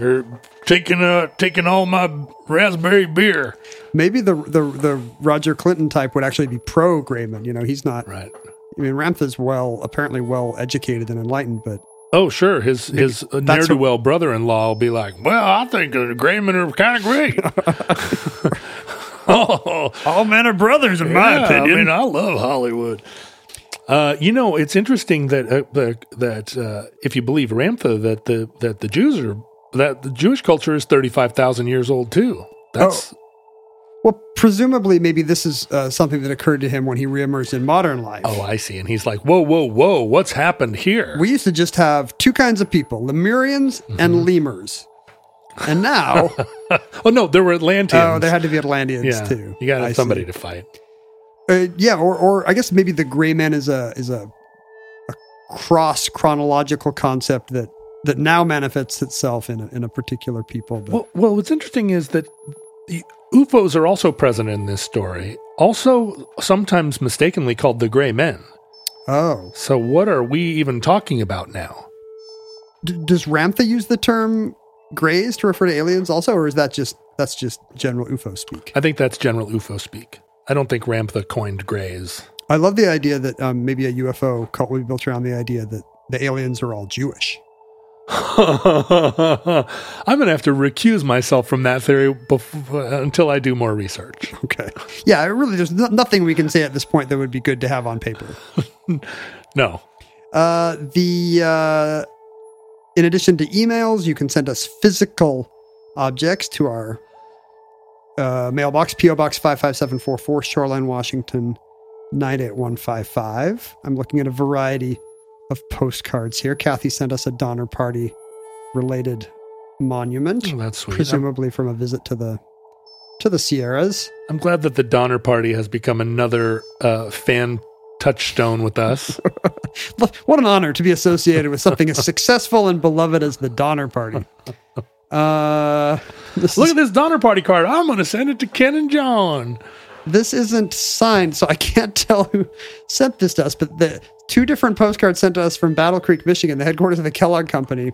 S3: are taking uh taking all my raspberry beer.
S1: Maybe the, the the Roger Clinton type would actually be pro Grayman. You know, he's not.
S3: Right.
S1: I mean, Ramtha's well, apparently well educated and enlightened, but
S3: Oh, sure. His his ne'er do well brother in law will be like, "Well, I think the Graymen are kind of great." oh,
S1: all men are brothers, in
S3: yeah, my opinion. I mean, I love Hollywood. Uh, you know, it's interesting that uh, the, that uh, if you believe Ramtha, that the that the Jews are that the Jewish culture is thirty five thousand years old too. That's
S1: well, presumably, maybe this is uh, something that occurred to him when he reemerged in modern life.
S3: oh, I see. And he's like, "Whoa, whoa, whoa! What's happened here?"
S1: We used to just have two kinds of people: Lemurians and
S3: Mm-hmm.
S1: lemurs. And now,
S3: oh no, there were Atlanteans.
S1: oh, there had to be Atlanteans
S3: yeah,
S1: too.
S3: you got to have somebody
S1: see.
S3: to fight.
S1: Uh, yeah, or or I guess maybe the gray man is a is a, a cross chronological concept that that now manifests itself in a, in a particular people. But
S3: Well, well, what's interesting is that the UFOs are also present in this story, also sometimes mistakenly called the Gray Men.
S1: oh,
S3: So, what are we even talking about now?
S1: D- does Ramtha use the term grays to refer to aliens also, or is that just that's just general UFO speak?
S3: I think that's general UFO speak. I don't think Ramtha coined grays.
S1: I love the idea that um, maybe a UFO cult will be built around the idea that the aliens are all Jewish.
S3: I'm going to have to recuse myself from that theory bef- until I do more research.
S1: Okay, yeah, really there's no, nothing we can say at this point that would be good to have on paper.
S3: No.
S1: Uh, the uh, in addition to emails, you can send us physical objects to our uh, mailbox, PO Box five five seven four four, Shoreline, Washington nine eight one five five. I'm looking at a variety of postcards here. Kathy sent us a Donner Party related monument,
S3: Oh, that's sweet.
S1: Presumably from a visit to the to the Sierras.
S3: I'm glad that the Donner Party has become another uh, fan touchstone with us.
S1: What an honor to be associated with something as successful and beloved as the Donner Party. Uh, this,
S3: Look
S1: is,
S3: at this Donner Party card. I'm going to send it to Ken and John.
S1: this isn't signed, so I can't tell who sent this to us. But the two different postcards sent to us from Battle Creek, Michigan, the headquarters of the Kellogg Company.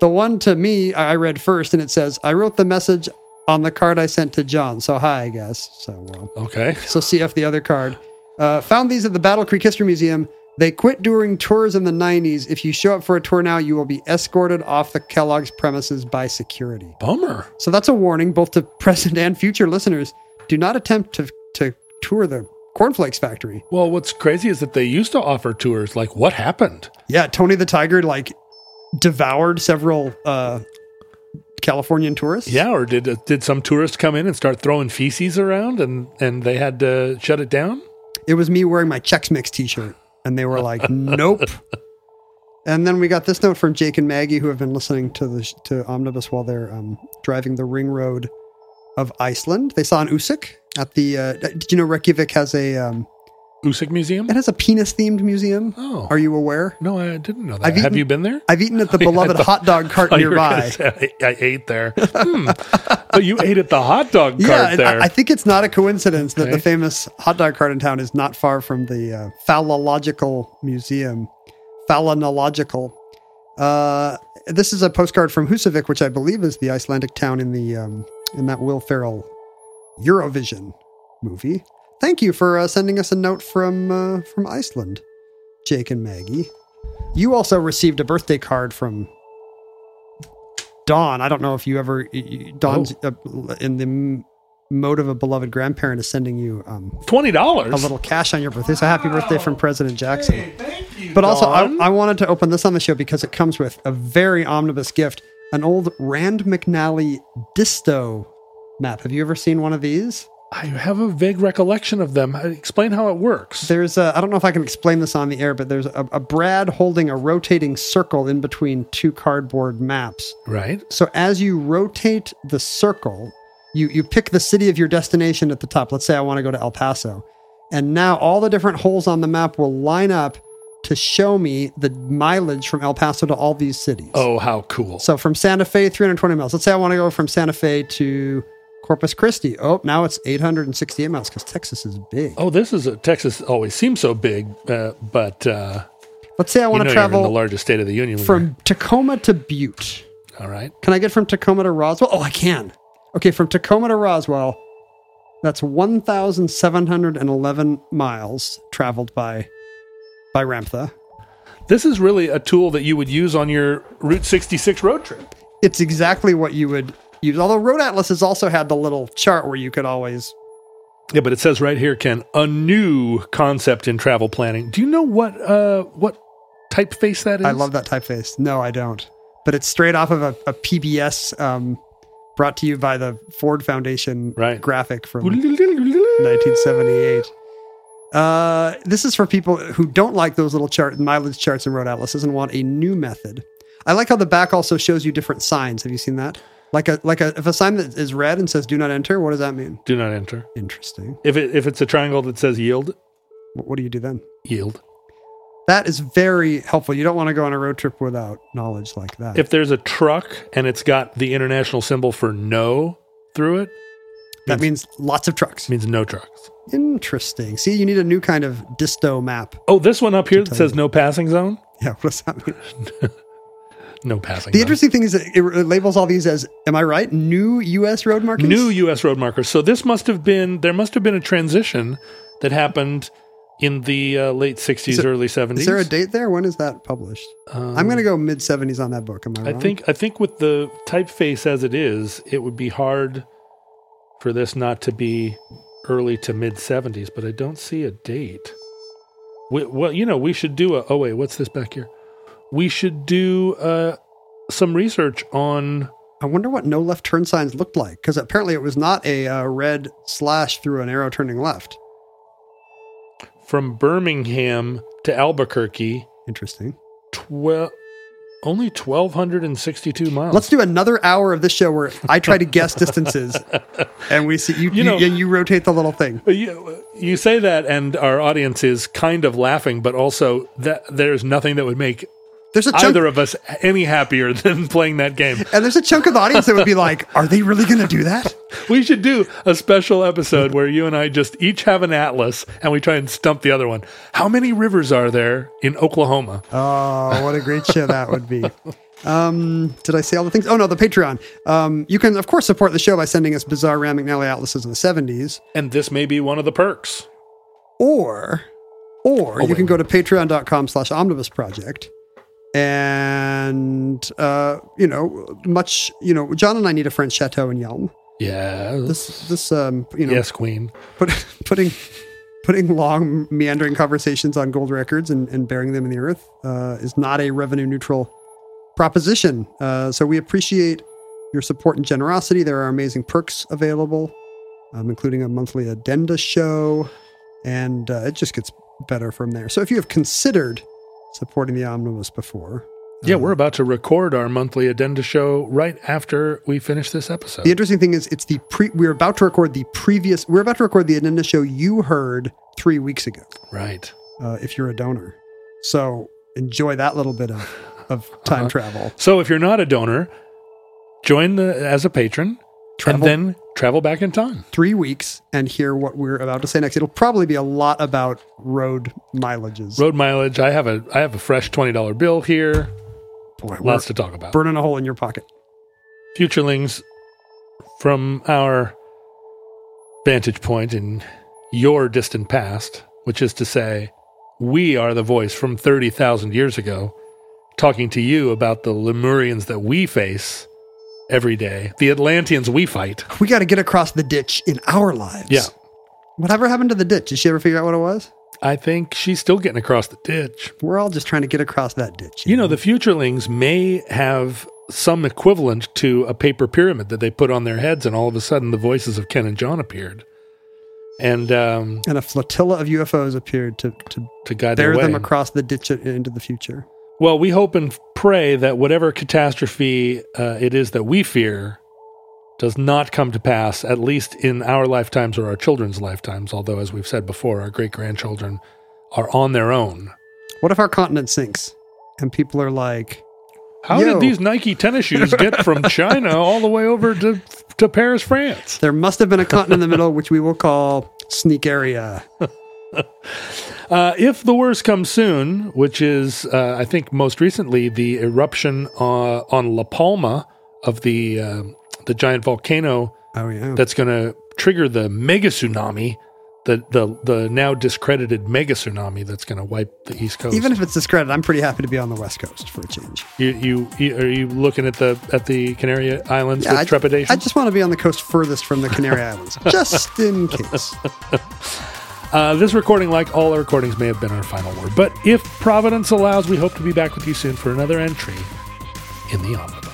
S1: The one to me, I read first, and it says, "I wrote the message on the card I sent to John. So hi, I guess. So well.
S3: Okay.
S1: So CF the other card. Uh, found these at the Battle Creek History Museum. They quit doing tours in the 90s. If you show up for a tour now, you will be escorted off the Kellogg's premises by security.
S3: Bummer.
S1: So that's a warning both to present and future listeners. Do not attempt to, to tour the cornflakes factory.
S3: Well, what's crazy is that they used to offer tours. Like, what happened?
S1: Yeah, Tony the Tiger like devoured several uh, Californian tourists.
S3: Yeah, or did uh, did some tourists come in and start throwing feces around, and and they had to shut it down?
S1: It was me wearing my Chex Mix t-shirt, and they were like, "Nope." And then we got this note from Jake and Maggie, who have been listening to the to Omnibus while they're um, driving the ring road of Iceland. They saw an Usik at the. Uh, did you know Reykjavik has a um,
S3: Usik Museum?
S1: it has a penis themed museum?
S3: Oh.
S1: Are you aware?
S3: No, I didn't know that.
S1: I've
S3: Have
S1: eaten-
S3: you been there?
S1: I've eaten at the beloved hot dog cart
S3: you were gonna
S1: nearby.
S3: say I, I ate there. Hmm. but you ate at the hot dog cart
S1: Yeah, and
S3: there.
S1: I, I think it's not a coincidence that the famous hot dog cart in town is not far from the uh, Phallological Museum. Phallonological. Uh, this is a postcard from Husavik, which I believe is the Icelandic town in the um, in that Will Ferrell Eurovision movie. Thank you for uh, sending us a note from uh, from Iceland, Jake and Maggie. You also received a birthday card from Dawn. I don't know if you ever y- Dawn's uh, in the mode of a beloved grandparent is sending you um,
S3: Twenty dollars.
S1: a little cash on your birthday. So happy birthday from President Jackson.
S3: Thank you.
S1: But also, I, I wanted to open this on the show because it comes with a very omnibus gift an old Rand McNally disto map. Have you ever seen one of these?
S3: I have a vague recollection of them. Explain how it works.
S1: There's a, I don't know if I can explain this on the air, but there's a, a Brad holding a rotating circle in between two cardboard maps.
S3: right.
S1: So as you rotate the circle, you you pick the city of your destination at the top. Let's say I want to go to El Paso. And now all the different holes on the map will line up to show me the mileage from El Paso to all these cities.
S3: Oh, how cool.
S1: So from Santa Fe, 320 miles. Let's say I want to go from Santa Fe to Corpus Christi. Oh, now it's 868 miles because Texas is big.
S3: Oh, this is a Texas. Always seems so big, uh, but uh,
S1: Let's say I want to
S3: in the largest state of the union.
S1: from Tacoma to Butte.
S3: all right.
S1: Can I get from Tacoma to Roswell? Oh, I can. Okay, from Tacoma to Roswell, that's 1,711 miles traveled by by Ramtha.
S3: This is really a tool that you would use on your Route 66 road trip.
S1: It's exactly what you would use. Although Road Atlas has also had the little chart where you could always.
S3: Yeah, but it says right here, Ken, a new concept in travel planning. Do you know what uh, what typeface that is?
S1: I love that typeface. No, I don't. But it's straight off of a, a PBS um, brought to you by the Ford Foundation
S3: Right.
S1: graphic from 1978. Uh, this is for people who don't like those little chart mileage charts and road atlases and want a new method. I like how the back also shows you different signs. Have you seen that? Like a like a if a sign that is red and says "Do not enter," what does that mean?
S3: Do not enter.
S1: Interesting.
S3: If it if it's a triangle that says yield,
S1: What, do you do then?
S3: yield.
S1: That is very helpful. You don't want to go on a road trip without knowledge like that.
S3: If there's a truck and it's got the international symbol for no through it,
S1: that means lots of trucks.
S3: means no trucks.
S1: Interesting. See, you need a new kind of disto map.
S3: Oh, this one up here that says
S1: you.
S3: no passing zone.
S1: Yeah, what does that mean?
S3: No passing.
S1: The interesting thing is that it labels all these as, am I right? New U.S. road markers.
S3: new U.S. road markers. So this must have been there must have been a transition that happened in the uh, late '60s,
S1: it-
S3: early '70s.
S1: Is there a date there? When is that published? I'm going to go mid 70s on that book. Am I,
S3: Um, I think I think with the typeface as it is, it would be hard for this not to be early to mid '70s. But I don't see a date. We, well, you know, we should do a. Oh wait, what's this back here? We should do uh, some research on.
S1: I wonder what no left turn signs looked like because apparently it was not a uh, red slash through an arrow turning left.
S3: From Birmingham to Albuquerque,
S1: Interesting.
S3: twelve, only twelve hundred and sixty-two miles.
S1: Let's do another hour of this show where I try to guess distances, and we see you.
S3: You
S1: You,
S3: know-
S1: and you rotate the little thing.
S3: You, you say that, and our audience is kind of laughing, but also that there's nothing that would make
S1: There's a chunk,
S3: either of us any happier than playing that game.
S1: and there's a chunk of the audience that would be like, "Are they really going to do that?"
S3: We should do a special episode where you and I just each have an atlas and we try and stump the other one. How many rivers are there in Oklahoma?
S1: Oh, what a great show that would be. Um, did I say all the things? Oh no, the Patreon. Um, you can of course support the show by sending us bizarre Rand McNally atlases in the seventies,
S3: And this may be one of the perks.
S1: or or you
S3: wait.
S1: can go to patreon.com slash omnibus project and uh, you know, much you know, John and I need a French chateau in Yelm.
S3: Yeah.
S1: This this um you know
S3: yes, Queen.
S1: put, putting putting long meandering conversations on gold records and, and burying them in the earth uh, is not a revenue neutral proposition. Uh, so we appreciate your support and generosity. There are amazing perks available, um, including a monthly addenda show, and uh, it just gets better from there. So if you have considered supporting the omnibus before,
S3: Yeah, we're about to record our monthly addenda show right after we finish this episode.
S1: The interesting thing is, it's the pre. We're about to record the previous. We're about to record the addenda show you heard three weeks ago.
S3: right.
S1: uh, if you're a donor. So enjoy that little bit of, of time
S3: Uh-huh.
S1: travel.
S3: So if you're not a donor, join the as a patron
S1: Travel.
S3: and then travel back in time.
S1: Three weeks and hear what we're about to say next. It'll probably be a lot about road mileages.
S3: Road mileage. I have a I have a fresh twenty dollar bill here.
S1: Boy,
S3: Lots to talk about.
S1: burning a hole in your pocket.
S3: Futurelings, from our vantage point in your distant past, which is to say, we are the voice from 30,000 years ago, talking to you about the Lemurians that we face every day, the Atlanteans we fight.
S1: We got to get across the ditch in our lives.
S3: Yeah.
S1: Whatever happened to the ditch? Did she ever figure out what it was?
S3: I think she's still getting across the ditch.
S1: We're all just trying to get across that ditch.
S3: You know, the Futurelings may have some equivalent to a paper pyramid that they put on their heads, and all of a sudden the voices of Ken and John appeared. And um,
S1: and a flotilla of UFOs appeared to, to
S3: to guide
S1: bear them across the ditch into the future.
S3: Well, we hope and pray that whatever catastrophe uh, it is that we fear does not come to pass, at least in our lifetimes or our children's lifetimes. Although, as we've said before, our great grandchildren are on their own.
S1: What if our continent sinks and people are like,
S3: How
S1: Yo.
S3: did these Nike tennis shoes get from China all the way over to, to Paris, France?
S1: there must have been a continent in the middle, which we will call Sneak Area.
S3: Uh, if the worst comes soon, which is, uh, I think, most recently the eruption uh, on La Palma of the uh, the giant volcano
S1: Oh, yeah.
S3: that's going to trigger the mega tsunami, the the the now discredited mega tsunami that's going to wipe the East Coast.
S1: Even if it's discredited, I'm pretty happy to be on the West Coast for a change.
S3: you, you, you are you looking at the at the Canary Islands
S1: Yeah,
S3: with
S1: I,
S3: trepidation?
S1: I just want to be on the coast furthest from the Canary Islands, just in case.
S3: Uh, this recording, like all our recordings, may have been our final word. But if Providence allows, we hope to be back with you soon for another entry in the omnibus.